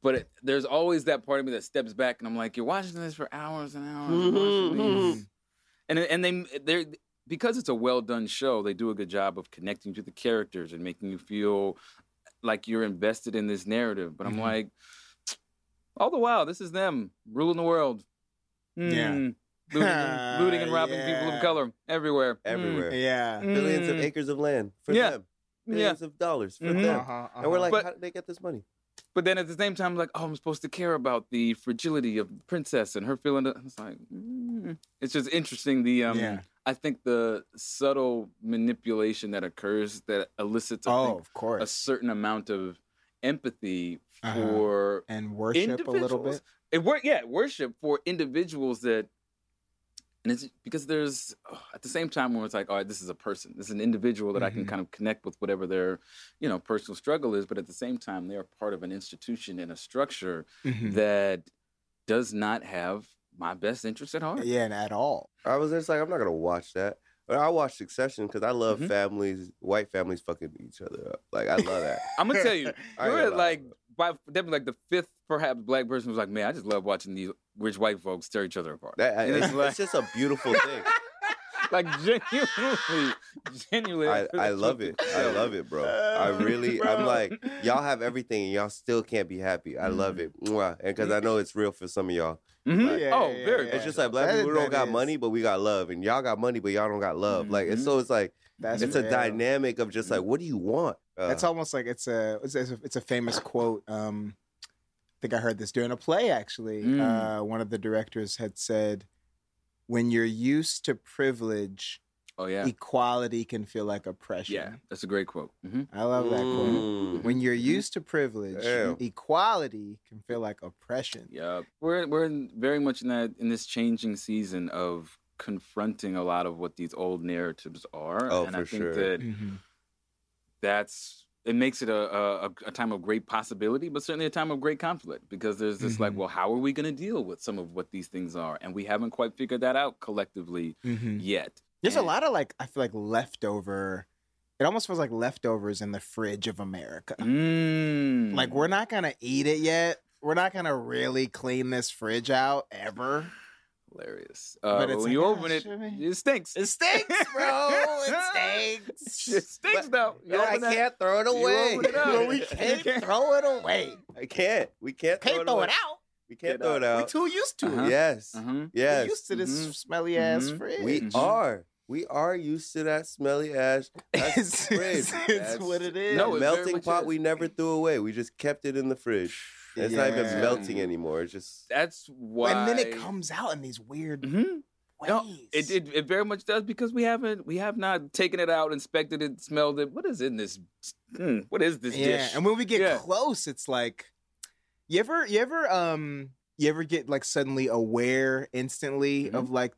Speaker 5: But it, there's always that part of me that steps back and I'm like, you're watching this for hours and hours, and, watching
Speaker 2: Mhm.
Speaker 5: and and they they're because it's a well done show. They do a good job of connecting to the characters and making you feel like you're invested in this narrative. But I'm
Speaker 1: Mhm.
Speaker 5: like, all the while, this is them ruling the world.
Speaker 1: Yeah.
Speaker 5: Mm. Looting, and, [laughs] looting and robbing people of color everywhere. Mm.
Speaker 2: Everywhere.
Speaker 1: Yeah.
Speaker 2: Billions of
Speaker 5: Mm.
Speaker 2: acres of land for
Speaker 5: Yeah.
Speaker 2: them.
Speaker 5: Yeah.
Speaker 2: Billions of dollars for
Speaker 5: Mhm.
Speaker 2: them.
Speaker 1: Uh-huh,
Speaker 2: And we're like,
Speaker 5: But-
Speaker 2: how did they get this money?
Speaker 5: But then at the same time, like, oh, I'm supposed to care about the fragility of the princess and her feeling. that- It's like, mm. it's just interesting. The um,
Speaker 1: Yeah.
Speaker 5: I think the subtle manipulation that occurs that elicits, I
Speaker 1: Oh,
Speaker 5: think,
Speaker 1: of
Speaker 5: a certain amount of empathy
Speaker 1: Uh-huh.
Speaker 5: for
Speaker 1: And worship a little bit.
Speaker 5: It wor- yeah, worship for individuals that, and it's because there's oh, at the same time when it's like, all right, this is a person, this is an individual that I can
Speaker 1: Mhm.
Speaker 5: kind of connect with whatever their, you know, personal struggle is, but at the same time, they are part of an institution and a structure
Speaker 1: Mhm.
Speaker 5: that does not have my best interest at heart.
Speaker 1: Yeah, and at all.
Speaker 2: I was just like, I'm not gonna watch that. But I watch Succession because I love
Speaker 5: Mhm.
Speaker 2: families, white families fucking each other up. Like I love that. [laughs]
Speaker 5: I'm gonna tell you, [laughs]
Speaker 2: I ain't
Speaker 5: we're at like by definitely like the fifth perhaps black person was like, man, I just love watching these rich white folks tear each other apart.
Speaker 2: That,
Speaker 5: And
Speaker 2: it's,
Speaker 5: it's like-
Speaker 2: it's just a beautiful thing. [laughs]
Speaker 5: like genuinely, genuinely.
Speaker 2: I, I love it. I love it, bro. I [laughs] really, I'm like, y'all have everything and y'all still can't be happy. I love it. Mwah. And because I know it's real for some of y'all.
Speaker 5: Mhm.
Speaker 2: Like-
Speaker 1: Yeah,
Speaker 5: oh,
Speaker 1: yeah,
Speaker 5: very.
Speaker 1: yeah.
Speaker 5: much
Speaker 2: It's just
Speaker 5: so.
Speaker 2: like black
Speaker 1: That-
Speaker 2: people don't
Speaker 1: that
Speaker 2: got
Speaker 1: is.
Speaker 2: money, but we got love. And y'all got money, but y'all don't got love. Like, it's
Speaker 5: Mhm.
Speaker 2: so it's like,
Speaker 1: That's
Speaker 2: it's a dynamic of just like, what do you want? Uh,
Speaker 1: That's almost like it's a it's a, it's a famous quote. Um, I think I heard this during a play. Actually,
Speaker 5: Mm.
Speaker 1: uh, one of the directors had said, "When you're used to privilege,
Speaker 5: Oh yeah,
Speaker 1: equality can feel like oppression."
Speaker 5: yeah. That's a great quote. hmm
Speaker 1: I love that quote. When you're used to privilege,
Speaker 2: Damn.
Speaker 1: equality can feel like oppression.
Speaker 5: Yeah, we're we're in, very much in that in this changing season of confronting a lot of what these old narratives are,
Speaker 2: Oh,
Speaker 5: and
Speaker 2: for
Speaker 5: I think
Speaker 2: sure.
Speaker 5: that
Speaker 1: Mhm.
Speaker 5: That's it makes it a, a a time of great possibility, but certainly a time of great conflict because there's this like,
Speaker 1: Mhm.
Speaker 5: well, how are we going to deal with some of what these things are, and we haven't quite figured that out collectively
Speaker 1: Mhm.
Speaker 5: yet.
Speaker 1: There's a lot of like I feel like leftover. It almost feels like leftovers in the fridge of America. [laughs]
Speaker 5: Mm.
Speaker 1: Like we're not gonna eat it yet. We're not gonna really clean this fridge out ever.
Speaker 5: Hilarious. Uh,
Speaker 1: But
Speaker 5: but
Speaker 1: it's
Speaker 5: when you
Speaker 1: like,
Speaker 5: open
Speaker 1: ah,
Speaker 5: it, it stinks.
Speaker 1: It stinks, bro. it stinks. [laughs]
Speaker 5: It stinks though. You
Speaker 2: But I
Speaker 5: that-
Speaker 2: can't throw it away.
Speaker 5: it up.
Speaker 1: Well, we can't [laughs] throw it away.
Speaker 2: I can't. We can't,
Speaker 1: Can't
Speaker 2: throw,
Speaker 1: throw
Speaker 2: it,
Speaker 1: it out.
Speaker 2: We can't
Speaker 5: Get
Speaker 2: throw it out.
Speaker 1: We
Speaker 2: out.
Speaker 1: too used to
Speaker 5: Uh-huh.
Speaker 1: it.
Speaker 2: Yes.
Speaker 5: Uh-huh.
Speaker 1: We're
Speaker 2: Yes.
Speaker 1: used to this
Speaker 5: Mhm.
Speaker 1: smelly ass
Speaker 5: Mhm.
Speaker 1: fridge.
Speaker 2: We
Speaker 5: Mhm.
Speaker 2: are. We are used to that smelly ash. [laughs] That's
Speaker 1: it's,
Speaker 2: fridge.
Speaker 1: it's, it's
Speaker 2: That's-
Speaker 1: what it is.
Speaker 5: No,
Speaker 2: that melting pot
Speaker 5: is.
Speaker 2: we never threw away. We just kept it in the fridge. It's not even melting anymore. It's just
Speaker 5: That's why.
Speaker 1: and then it comes out in these weird
Speaker 5: mm-hmm.
Speaker 1: ways.
Speaker 5: No, it, it it very much does because we haven't we have not taken it out, inspected it, smelled it. What is in this? Mm, what is this
Speaker 1: yeah,
Speaker 5: dish?
Speaker 1: and when we get
Speaker 5: Yeah.
Speaker 1: close, it's like you ever you ever um you ever get like suddenly aware instantly
Speaker 5: Mhm.
Speaker 1: of like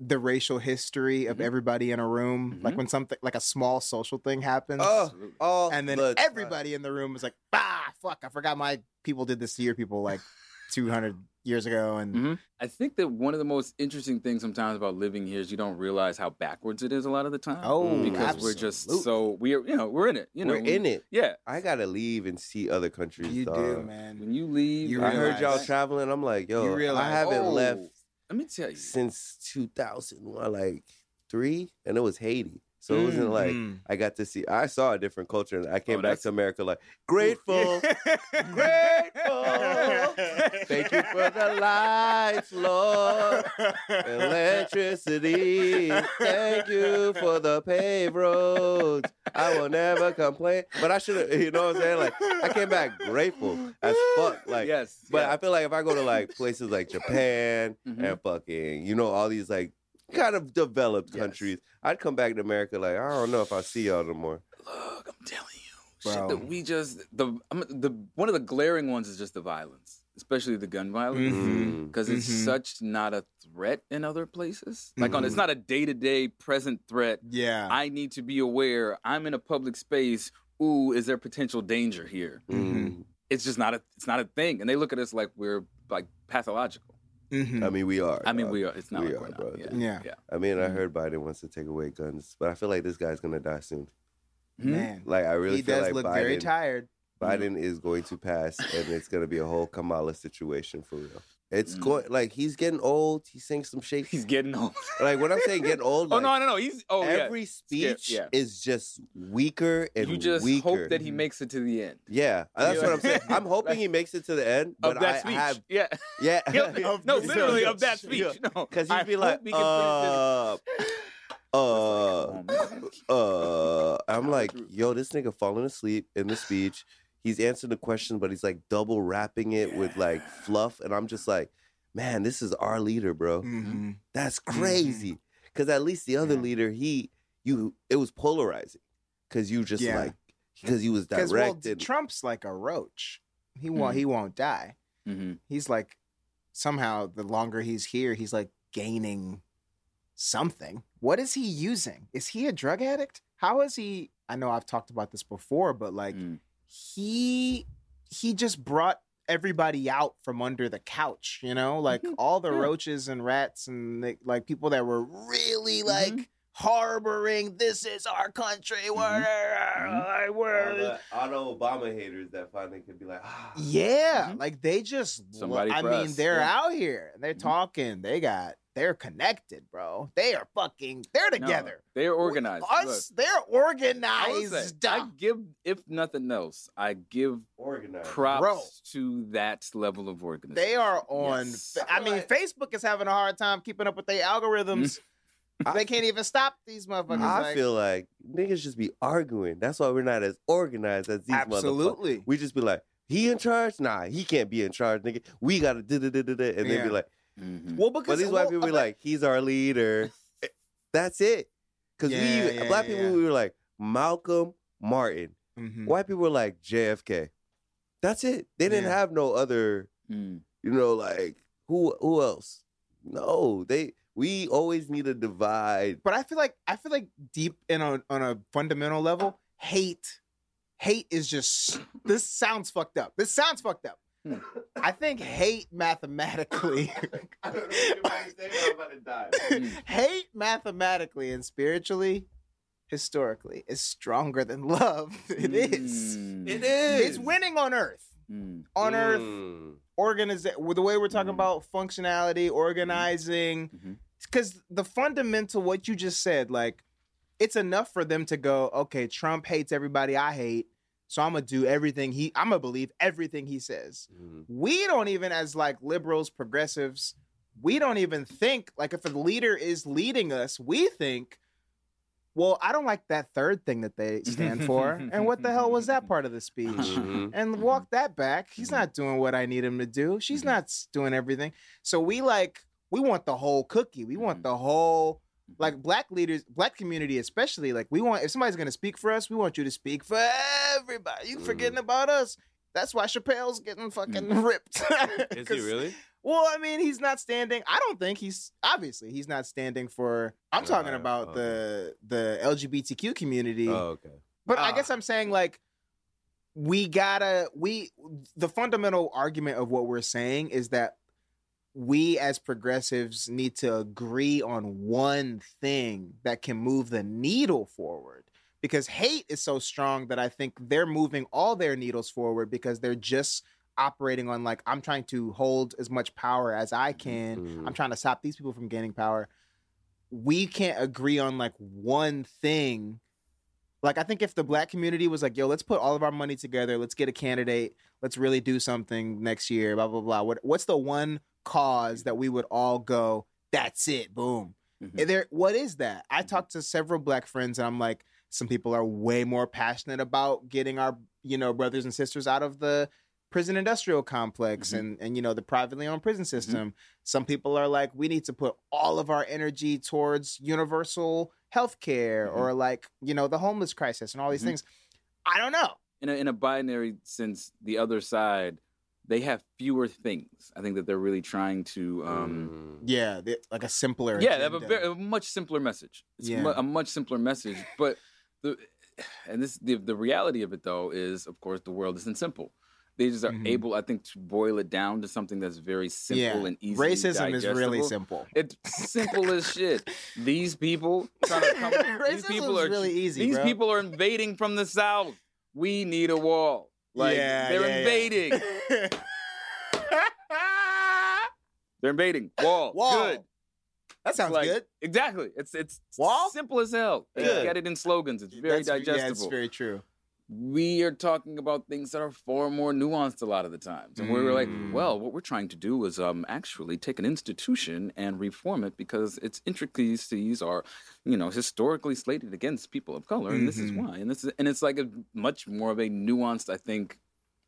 Speaker 1: the racial history of
Speaker 5: Mhm.
Speaker 1: everybody in a room, like
Speaker 5: Mhm.
Speaker 1: when something like a small social thing happens.
Speaker 2: Oh,
Speaker 5: Absolutely.
Speaker 2: all
Speaker 1: and then
Speaker 2: the
Speaker 1: everybody in the room is like, "Ah, fuck! I forgot my people did this to your people like [laughs] 200 years ago, and
Speaker 5: Mhm. I think that one of the most interesting things sometimes about living here is you don't realize how backwards it is a lot of the time.
Speaker 1: oh,
Speaker 5: because we're just so we're you know we're in it. You know
Speaker 2: We're in it.
Speaker 5: Yeah.
Speaker 2: I gotta leave and see other countries.
Speaker 1: You
Speaker 2: dog.
Speaker 1: do, man.
Speaker 5: When you leave,
Speaker 1: You
Speaker 2: I heard y'all traveling. I'm like, yo,
Speaker 1: You realize,
Speaker 2: I haven't
Speaker 1: oh.
Speaker 2: left
Speaker 5: Let me tell you.
Speaker 2: since 2001, like three, and it was Haiti. So it wasn't like
Speaker 1: Mhm.
Speaker 2: I got to see. I saw a different culture, and I came
Speaker 5: Oh,
Speaker 2: back to America like [laughs] grateful, grateful. Thank you for the lights, Lord, electricity. Thank you for the paved roads. I will never complain. But I should have, you know what I'm saying? Like I came back grateful as fuck. Like
Speaker 5: yes.
Speaker 2: but
Speaker 5: yeah.
Speaker 2: I feel like if I go to like places like Japan
Speaker 5: Mhm.
Speaker 2: and fucking, you know, all these like kind of developed
Speaker 1: Yes.
Speaker 2: countries, I'd come back to America like I don't know if I see y'all no more.
Speaker 5: Look, I'm telling you,
Speaker 1: Bro.
Speaker 5: shit that we just the I'm, the one of the glaring ones is just the violence, especially the gun violence,
Speaker 1: Mhm.
Speaker 5: because it's
Speaker 1: Mhm.
Speaker 5: such not a threat in other places. Like on, it's
Speaker 2: Mhm.
Speaker 5: not a day to day present threat.
Speaker 1: Yeah.
Speaker 5: I need to be aware. I'm in a public space. Ooh, is there potential danger here? It's just not a. It's not a thing, and they look at us like we're like pathological.
Speaker 1: Mhm.
Speaker 2: I mean, we are.
Speaker 5: I mean,
Speaker 2: dog.
Speaker 5: we are. It's not
Speaker 2: We
Speaker 5: like
Speaker 2: are,
Speaker 5: we're not.
Speaker 2: bro.
Speaker 5: Yeah.
Speaker 1: Yeah.
Speaker 5: yeah.
Speaker 2: I mean, I
Speaker 5: Mhm.
Speaker 2: heard Biden wants to take away guns, but I feel like this guy's gonna die soon.
Speaker 5: Hmm?
Speaker 1: Man,
Speaker 2: Like I really
Speaker 1: he
Speaker 2: feel
Speaker 1: does
Speaker 2: like
Speaker 1: look
Speaker 2: Biden,
Speaker 1: very tired.
Speaker 2: Biden is going to pass, and it's gonna be a whole Kamala situation for real. It's
Speaker 5: Mm.
Speaker 2: going like he's getting old. He's saying some shit.
Speaker 5: He's getting old.
Speaker 2: like when I'm saying getting [laughs] old,
Speaker 5: oh no, no, no. He's oh yeah.
Speaker 2: every speech
Speaker 5: yeah.
Speaker 2: is just weaker and
Speaker 5: You just
Speaker 2: weaker.
Speaker 5: hope that he makes it to the end
Speaker 2: Yeah, that's
Speaker 5: Yeah.
Speaker 2: what I'm saying. [laughs] I'm hoping
Speaker 5: Like-
Speaker 2: he makes it to the end, but
Speaker 5: of that
Speaker 2: I
Speaker 5: speech.
Speaker 2: have
Speaker 5: Yeah. [laughs]
Speaker 2: yeah.
Speaker 1: Of
Speaker 5: no, literally of that
Speaker 1: speech.
Speaker 5: speech. No,
Speaker 2: Because
Speaker 5: I
Speaker 2: he'd be
Speaker 5: hope
Speaker 2: like,
Speaker 5: he can
Speaker 2: uh, uh,
Speaker 5: finish this.
Speaker 2: uh. I'm like, yo, this nigga falling asleep in the speech. He's answering the question, but he's like double wrapping it with like fluff, and I'm just like, man, this is our leader, bro.
Speaker 1: Mhm.
Speaker 2: That's crazy. Because at least the other
Speaker 1: Yeah.
Speaker 2: leader, he, you, it was polarizing. Because you just
Speaker 1: Yeah.
Speaker 2: like, because he was
Speaker 1: Because well,
Speaker 2: directed.
Speaker 1: Trump's like a roach. He won't.
Speaker 5: Mhm.
Speaker 1: He won't die.
Speaker 5: Mhm.
Speaker 1: He's like somehow the longer he's here, he's like gaining something. What is he using? Is he a drug addict? How is he? I know I've talked about this before, but like
Speaker 5: Mm.
Speaker 1: He he just brought everybody out from under the couch. You know, like
Speaker 5: Mhm.
Speaker 1: all the
Speaker 5: Yeah.
Speaker 1: roaches and rats and they, like people that were really like.
Speaker 5: Mhm.
Speaker 1: Harboring, this is our country. We're,
Speaker 5: Mhm.
Speaker 2: all
Speaker 1: we're
Speaker 2: the auto Obama haters that finally could be like, ah.
Speaker 1: Yeah, like they just. lo-
Speaker 5: Somebody
Speaker 1: I mean,
Speaker 5: press,
Speaker 1: they're
Speaker 5: yeah.
Speaker 1: out here and they're talking. They got. They're connected, bro. They are fucking. They're
Speaker 5: No,
Speaker 1: together.
Speaker 5: they're organized.
Speaker 1: Us. They're
Speaker 5: Look, I
Speaker 1: organized.
Speaker 5: say, I give, if nothing else, I give
Speaker 2: organized.
Speaker 5: props
Speaker 1: Bro.
Speaker 5: to that level of organization.
Speaker 1: they are on.
Speaker 5: Yes.
Speaker 1: I mean,
Speaker 2: Like-
Speaker 1: Facebook is having a hard time keeping up with their algorithms. [laughs] they can't even stop these motherfuckers.
Speaker 2: I
Speaker 1: like,
Speaker 2: feel like niggas just be arguing. That's why we're not as organized as these motherfuckers.
Speaker 1: absolutely.
Speaker 2: We just be like, he in charge? Nah, he can't be in charge, nigga. We gotta da da da da da, and they be like,
Speaker 5: Mhm.
Speaker 1: Well, because
Speaker 2: but these
Speaker 1: well,
Speaker 2: white people
Speaker 1: were
Speaker 2: like, he's our leader. [laughs] That's it. Cause
Speaker 1: Yeah,
Speaker 2: we
Speaker 1: yeah,
Speaker 2: black
Speaker 1: yeah,
Speaker 2: people we were like Malcolm Martin.
Speaker 1: Mhm.
Speaker 2: White people were like JFK. That's it. They didn't have no other,
Speaker 5: Mm.
Speaker 2: you know, like who who else? No, they we always need a divide.
Speaker 1: but I feel like I feel like deep in a, on a fundamental level, hate, hate is just this sounds fucked up. This sounds fucked up.
Speaker 5: Hmm.
Speaker 1: I think hate mathematically, [laughs]
Speaker 5: Mm. [laughs]
Speaker 1: hate mathematically and spiritually, historically, is stronger than love. [laughs] It is.
Speaker 5: Mm.
Speaker 2: It is.
Speaker 1: It's winning on Earth.
Speaker 5: Mm.
Speaker 1: On Earth,
Speaker 2: Mm.
Speaker 1: organization. The way we're talking
Speaker 5: Mm.
Speaker 1: about functionality, organizing, because the fundamental what you just said like it's enough for them to go okay trump hates everybody i hate so i'm gonna do everything he i'm gonna believe everything he says
Speaker 2: Mm.
Speaker 1: we don't even as like liberals progressives we don't even think like if a leader is leading us we think well i don't like that third thing that they stand for and what the hell was that part of the [laughs] speech
Speaker 2: Mhm.
Speaker 1: and walk that back. He's not doing what I need him to do. She's
Speaker 5: Mhm.
Speaker 1: not doing everything. So we like we want the whole cookie. We want
Speaker 5: Mhm.
Speaker 1: the whole like black leaders, black community especially. Like we want if somebody's gonna speak for us, we want you to speak for everybody. You forgetting about us. That's why Chappelle's getting fucking ripped. [laughs]
Speaker 2: Is he [laughs] really?
Speaker 1: Well, I mean, he's not standing. I don't think he's obviously he's not standing for. I'm talking about the the LGBTQ community.
Speaker 2: Oh, okay.
Speaker 1: But I
Speaker 5: Ah.
Speaker 1: guess I'm saying like we gotta we the fundamental argument of what we're saying is that we as progressives need to agree on one thing that can move the needle forward because hate is so strong that i think they're moving all their needles forward because they're just operating on like i'm trying to hold as much power as i can
Speaker 2: Mhm.
Speaker 1: i'm trying to stop these people from gaining power we can't agree on like one thing like I think if the black community was like, "Yo, let's put all of our money together. Let's get a candidate. Let's really do something next year." Blah blah blah. What what's the one cause that we would all go? That's it. Boom.
Speaker 5: Mhm.
Speaker 1: There. What is that? I talked to several black friends, and I'm like, some people are way more passionate about getting our you know brothers and sisters out of the prison industrial complex
Speaker 5: Mhm.
Speaker 1: and and you know the privately owned prison system. Some people are like, we need to put all of our energy towards universal health care
Speaker 5: Mhm.
Speaker 1: or like, you know, the homeless crisis and all these things. I don't know.
Speaker 5: in a, in a binary sense, the other side, they have fewer things. I think that they're really trying to. Um,
Speaker 2: Mm.
Speaker 1: Yeah, they- like a simpler.
Speaker 5: yeah, they have a, very, a much simpler message. It's
Speaker 1: Yeah.
Speaker 5: mu- a much simpler message. But the and this the the reality of it though is, of course, the world isn't simple. They just are
Speaker 1: Mhm.
Speaker 5: able, I think, to boil it down to something that's very simple
Speaker 1: yeah.
Speaker 5: and easy.
Speaker 1: Racism is really simple.
Speaker 5: It's simple as shit. [laughs] These people trying to come. these people are
Speaker 1: really easy,
Speaker 5: These
Speaker 1: bro.
Speaker 5: people are invading from the south. We need a wall. Like
Speaker 1: Yeah,
Speaker 5: they're
Speaker 1: yeah, yeah.
Speaker 5: invading. [laughs] They're invading. Wall.
Speaker 1: Wall.
Speaker 5: Good.
Speaker 1: That sounds
Speaker 5: Like,
Speaker 1: good.
Speaker 5: Exactly. It's it's
Speaker 1: Wall?
Speaker 5: simple as hell. You
Speaker 2: Good.
Speaker 5: Get it in slogans. It's very
Speaker 1: That's- Yeah, it's very true.
Speaker 5: We are talking about things that are far more nuanced a lot of the times. And we're like,
Speaker 2: Mm.
Speaker 5: well, what we're trying to do is um actually take an institution and reform it because its intricacies are, you know, historically slated against people of color, and this is
Speaker 1: Mhm.
Speaker 5: why. And this is and it's like a much more of a nuanced, I think,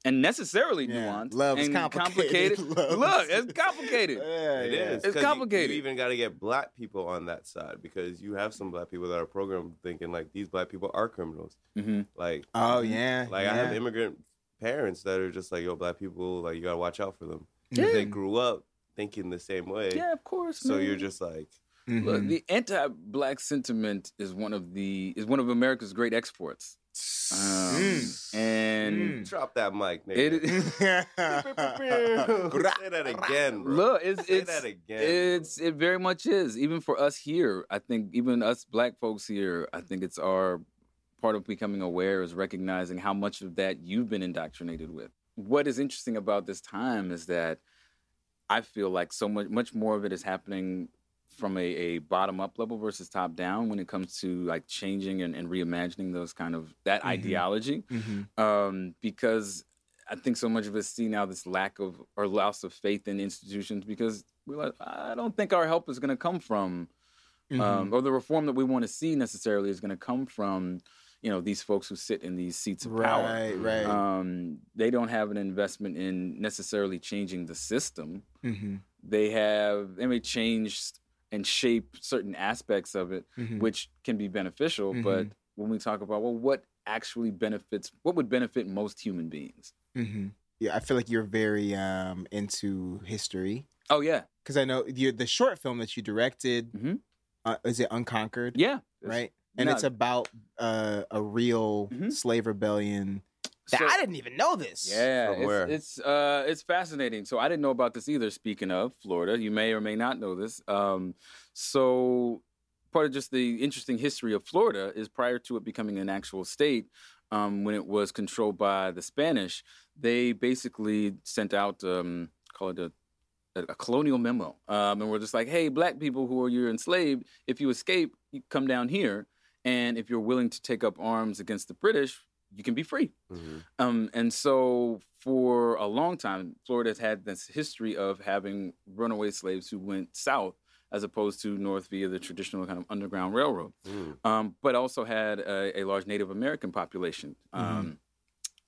Speaker 5: and necessarily
Speaker 1: Yeah.
Speaker 5: nuanced.
Speaker 1: Love is
Speaker 5: and
Speaker 1: complicated. [laughs]
Speaker 5: Look, it's complicated. [laughs]
Speaker 1: Yeah,
Speaker 2: It
Speaker 1: yeah.
Speaker 2: is.
Speaker 5: It's
Speaker 2: 'cause you-
Speaker 5: complicated.
Speaker 2: You, even got to get black people on that side because you have some black people that are programmed thinking like these black people are criminals.
Speaker 5: hmm
Speaker 2: Like,
Speaker 1: Oh yeah.
Speaker 2: like
Speaker 1: yeah.
Speaker 2: I have immigrant parents that are just like, yo, black people, like you gotta watch out for them.
Speaker 5: Yeah.
Speaker 2: They grew up thinking the same way.
Speaker 5: Yeah, of course.
Speaker 2: So
Speaker 5: man.
Speaker 2: you're just like,
Speaker 1: Mhm.
Speaker 5: Look, the anti-black sentiment is one of the is one of America's great exports. Um,
Speaker 1: Mm.
Speaker 5: And
Speaker 1: Mm.
Speaker 2: drop that mic,
Speaker 5: it, [laughs]
Speaker 2: nigga. [laughs] Say that again, bro.
Speaker 5: look, it's
Speaker 2: Say
Speaker 5: it's
Speaker 2: that again.
Speaker 5: it's it very much is. Even for us here, I think even us black folks here, I think it's our part of becoming aware is recognizing how much of that you've been indoctrinated with. What is interesting about this time is that I feel like so much much more of it is happening from a, a bottom up level versus top down when it comes to like changing and, and reimagining those kind of that
Speaker 1: Mhm.
Speaker 5: ideology
Speaker 1: Mhm.
Speaker 5: um, because I think so much of us see now this lack of or loss of faith in institutions because we're like, I don't think our help is going to come from,
Speaker 1: Mhm.
Speaker 5: um, or the reform that we want to see necessarily is going to come from, you know, these folks who sit in these seats of power.
Speaker 1: right, right.
Speaker 5: Um, they don't have an investment in necessarily changing the system.
Speaker 1: Mhm.
Speaker 5: They have they may change and shape certain aspects of it,
Speaker 1: Mhm.
Speaker 5: which can be beneficial.
Speaker 1: Mhm.
Speaker 5: But when we talk about well, what actually benefits, what would benefit most human beings?
Speaker 1: hmm Yeah, I feel like you're very um into history
Speaker 5: Oh yeah,
Speaker 1: because I know you the short film that you directed.
Speaker 5: Mhm.
Speaker 1: Uh, is it Unconquered?
Speaker 5: yeah,
Speaker 1: Right, and
Speaker 5: no.
Speaker 1: it's about uh, a real
Speaker 5: Mhm.
Speaker 1: slave rebellion. That
Speaker 5: So-
Speaker 1: I didn't even know this.
Speaker 5: Yeah,
Speaker 2: From
Speaker 5: it's,
Speaker 2: where?
Speaker 5: it's uh it's fascinating. So I didn't know about this either. Speaking of Florida, you may or may not know this. Um, so part of just the interesting history of Florida is prior to it becoming an actual state, um, when it was controlled by the Spanish, they basically sent out um, call it a a colonial memo, um, and we're just like, hey, black people who are you're enslaved, if you escape, you come down here, and if you're willing to take up arms against the British, you can be free.
Speaker 2: Mhm.
Speaker 5: Um, and so for a long time, Florida has had this history of having runaway slaves who went south as opposed to north via the traditional kind of underground railroad.
Speaker 2: Mm.
Speaker 5: Um, but also had a, a large Native American population, um,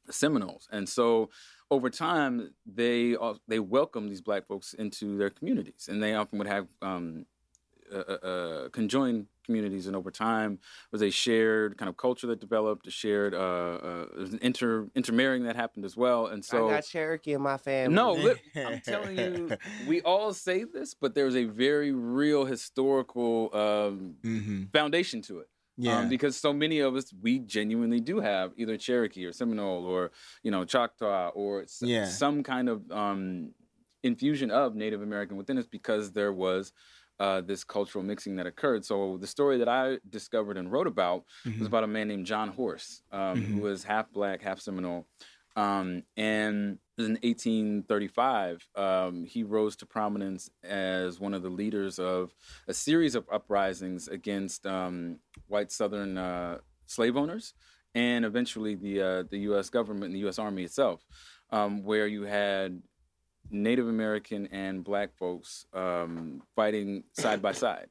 Speaker 5: the Seminoles. And so over time, they al- they welcomed these black folks into their communities, and they often would have um, uh, uh, uh, conjoined communities. And over time, was a shared kind of culture that developed, a shared uh, uh, an inter intermarrying that happened as well. And so
Speaker 2: I got Cherokee in my family.
Speaker 5: no, [laughs] lit- I'm telling you, we all say this, but there's a very real historical um,
Speaker 1: hmm
Speaker 5: foundation to it.
Speaker 1: Yeah.
Speaker 5: Um, because so many of us, we genuinely do have either Cherokee or Seminole or, you know, Choctaw or s-
Speaker 1: Yeah.
Speaker 5: some kind of um, infusion of Native American within us because there was uh, this cultural mixing that occurred. So the story that I discovered and wrote about
Speaker 1: Mm-hmm.
Speaker 5: was about a man named John Horse, um, who was half black, half Seminole. Um, and in 1835, um, he rose to prominence as one of the leaders of a series of uprisings against um, white Southern uh, slave owners and eventually the uh, the U.S. government and the U.S. Army itself, um, where you had Native American and Black folks um, fighting side by side,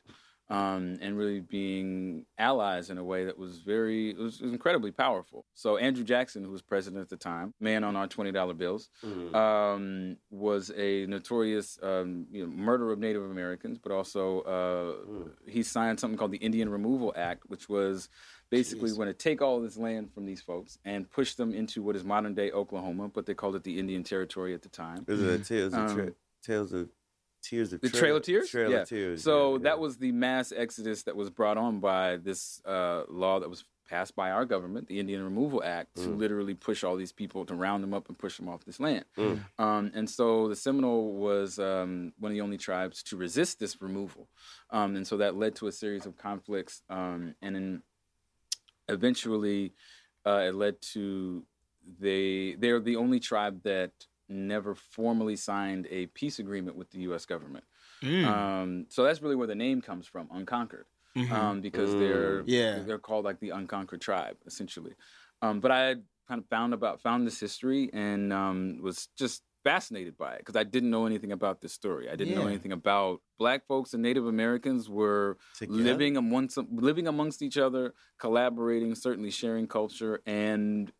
Speaker 5: um, and really being allies in a way that was very, it was, it was incredibly powerful. So Andrew Jackson, who was president at the time, man on our twenty dollar bills,
Speaker 2: Mhm.
Speaker 5: um, was a notorious um, you know, murderer of Native Americans, but also uh,
Speaker 2: Mm.
Speaker 5: he signed something called the Indian Removal Act, which was basically
Speaker 1: Jeez.
Speaker 5: going to take all this land from these folks and push them into what is modern day Oklahoma, but they called it the Indian Territory at the time.
Speaker 2: Is it a Tales of
Speaker 5: Um,
Speaker 2: Tra- Tales of Tears of
Speaker 5: The
Speaker 2: Trail-
Speaker 5: Trail of Tears?
Speaker 2: Trail
Speaker 5: Yeah.
Speaker 2: of Tears.
Speaker 5: So
Speaker 2: yeah,
Speaker 5: that was the mass exodus that was brought on by this uh, law that was passed by our government, the Indian Removal Act, to
Speaker 2: Mm.
Speaker 5: literally push all these people to round them up and push them off this land.
Speaker 2: Mm.
Speaker 5: Um, and so the Seminole was um, one of the only tribes to resist this removal, um, and so that led to a series of conflicts, um, and then eventually uh, it led to they they're the only tribe that never formally signed a peace agreement with the U.S. government.
Speaker 1: Mm.
Speaker 5: Um, so that's really where the name comes from, unconquered,
Speaker 1: Mhm.
Speaker 5: um, because
Speaker 2: Mm.
Speaker 5: they're
Speaker 1: Yeah.
Speaker 5: they're called like the unconquered tribe, essentially. Um, but I had kind of found about found this history and um, was just fascinated by it because I didn't know anything about this story. I didn't know anything about Black folks and Native Americans were
Speaker 2: Together?
Speaker 5: living amongst living amongst each other, collaborating, certainly sharing culture, and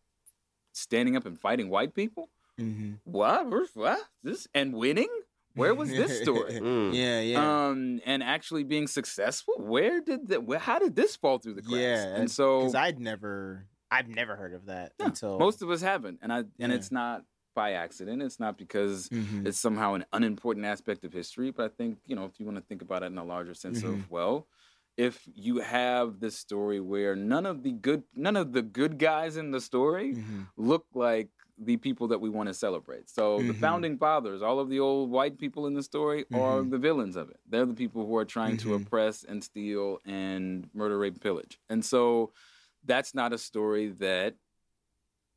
Speaker 5: standing up and fighting white people.
Speaker 1: Mhm.
Speaker 5: What? What? This and winning? Where was this story? [laughs]
Speaker 2: Mm.
Speaker 1: yeah, yeah.
Speaker 5: Um, and actually being successful. Where did that? How did this fall through the cracks?
Speaker 1: Yeah,
Speaker 5: and so
Speaker 1: Because I'd never, I've never heard of that
Speaker 5: Yeah,
Speaker 1: until
Speaker 5: most of us haven't, and I and
Speaker 1: Yeah.
Speaker 5: it's not by accident. It's not because
Speaker 1: Mhm.
Speaker 5: it's somehow an unimportant aspect of history. But I think you know if you want to think about it in a larger sense
Speaker 1: Mm-hmm.
Speaker 5: of well, if you have this story where none of the good none of the good guys in the story
Speaker 1: Mhm.
Speaker 5: look like the people that we want to celebrate. So the
Speaker 1: Mhm.
Speaker 5: founding fathers, all of the old white people in the story are
Speaker 1: Mhm.
Speaker 5: the villains of it. They're the people who are trying to
Speaker 1: Mhm.
Speaker 5: oppress and steal and murder, rape, pillage. And so that's not a story that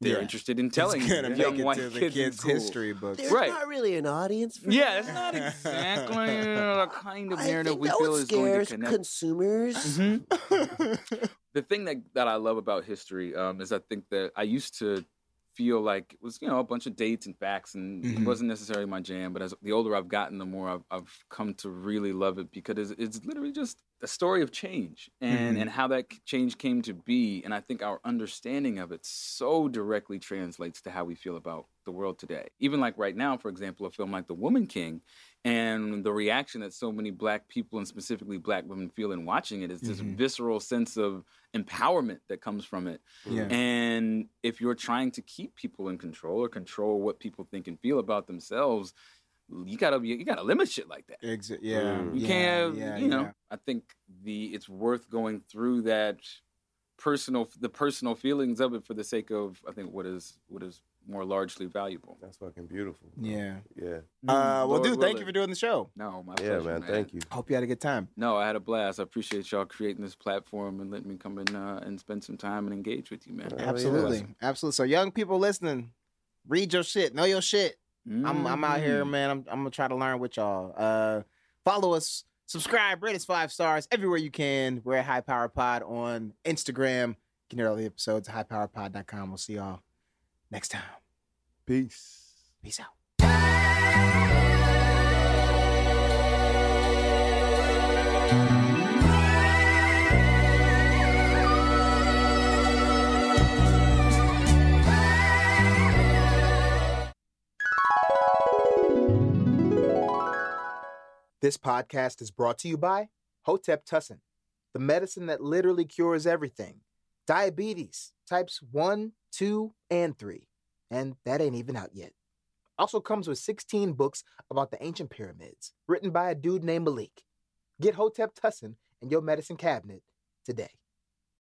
Speaker 5: they're
Speaker 1: Yeah.
Speaker 5: interested in telling
Speaker 1: it's gonna
Speaker 5: young
Speaker 1: make it
Speaker 5: white
Speaker 1: to the
Speaker 5: kids in
Speaker 1: kids' history books.
Speaker 6: There's
Speaker 5: Right.
Speaker 6: not really an audience for
Speaker 5: Yeah,
Speaker 6: that.
Speaker 5: it's not [laughs] exactly the kind of
Speaker 6: I
Speaker 5: narrative we feel is going to
Speaker 6: scare
Speaker 5: connect.
Speaker 6: consumers.
Speaker 5: Mhm. [laughs] the thing that, that I love about history um, is I think that I used to feel like it was you know a bunch of dates and facts and it
Speaker 1: Mhm.
Speaker 5: wasn't necessarily my jam. But as the older I've gotten, the more I've, I've come to really love it because it's, it's literally just a story of change and
Speaker 1: Mhm.
Speaker 5: and how that change came to be. And I think our understanding of it so directly translates to how we feel about the world today. Even like right now, for example, a film like The Woman King and the reaction that so many black people and specifically black women feel in watching it is this
Speaker 1: Mhm.
Speaker 5: visceral sense of empowerment that comes from it.
Speaker 1: yeah.
Speaker 5: And if you're trying to keep people in control or control what people think and feel about themselves, you gotta you gotta limit shit like that.
Speaker 1: Exa- yeah,
Speaker 2: Mm.
Speaker 5: You
Speaker 1: yeah,
Speaker 5: can't,
Speaker 1: yeah,
Speaker 5: you know.
Speaker 1: yeah.
Speaker 5: I think the it's worth going through that personal the personal feelings of it for the sake of I think what is what is more largely valuable.
Speaker 2: That's fucking beautiful.
Speaker 1: Yeah.
Speaker 2: Yeah.
Speaker 1: Uh, well,
Speaker 5: Lord
Speaker 1: dude, thank
Speaker 5: willing.
Speaker 1: you for doing the show.
Speaker 5: No, my
Speaker 2: Yeah,
Speaker 5: pleasure,
Speaker 2: man. Thank you.
Speaker 1: Hope you had a good time.
Speaker 5: No, I had a blast. I appreciate y'all creating this platform and letting me come in uh, and spend some time and engage with you, man.
Speaker 2: Yeah.
Speaker 1: Absolutely, absolutely. So, young people listening, read your shit, know your shit. I'm I'm out here,
Speaker 5: Mhm.
Speaker 1: man. I'm I'm gonna try to learn with y'all. Uh, follow us, subscribe, rate us five stars everywhere you can. We're at High Power Pod on Instagram. You can hear all the episodes at highpowerpod.com. We'll see y'all next time.
Speaker 2: Peace.
Speaker 1: Peace out.
Speaker 7: This podcast is brought to you by Hotep Tussin, the medicine that literally cures everything diabetes, types 1, 2, and 3. And that ain't even out yet. Also comes with 16 books about the ancient pyramids, written by a dude named Malik. Get Hotep Tussin in your medicine cabinet today.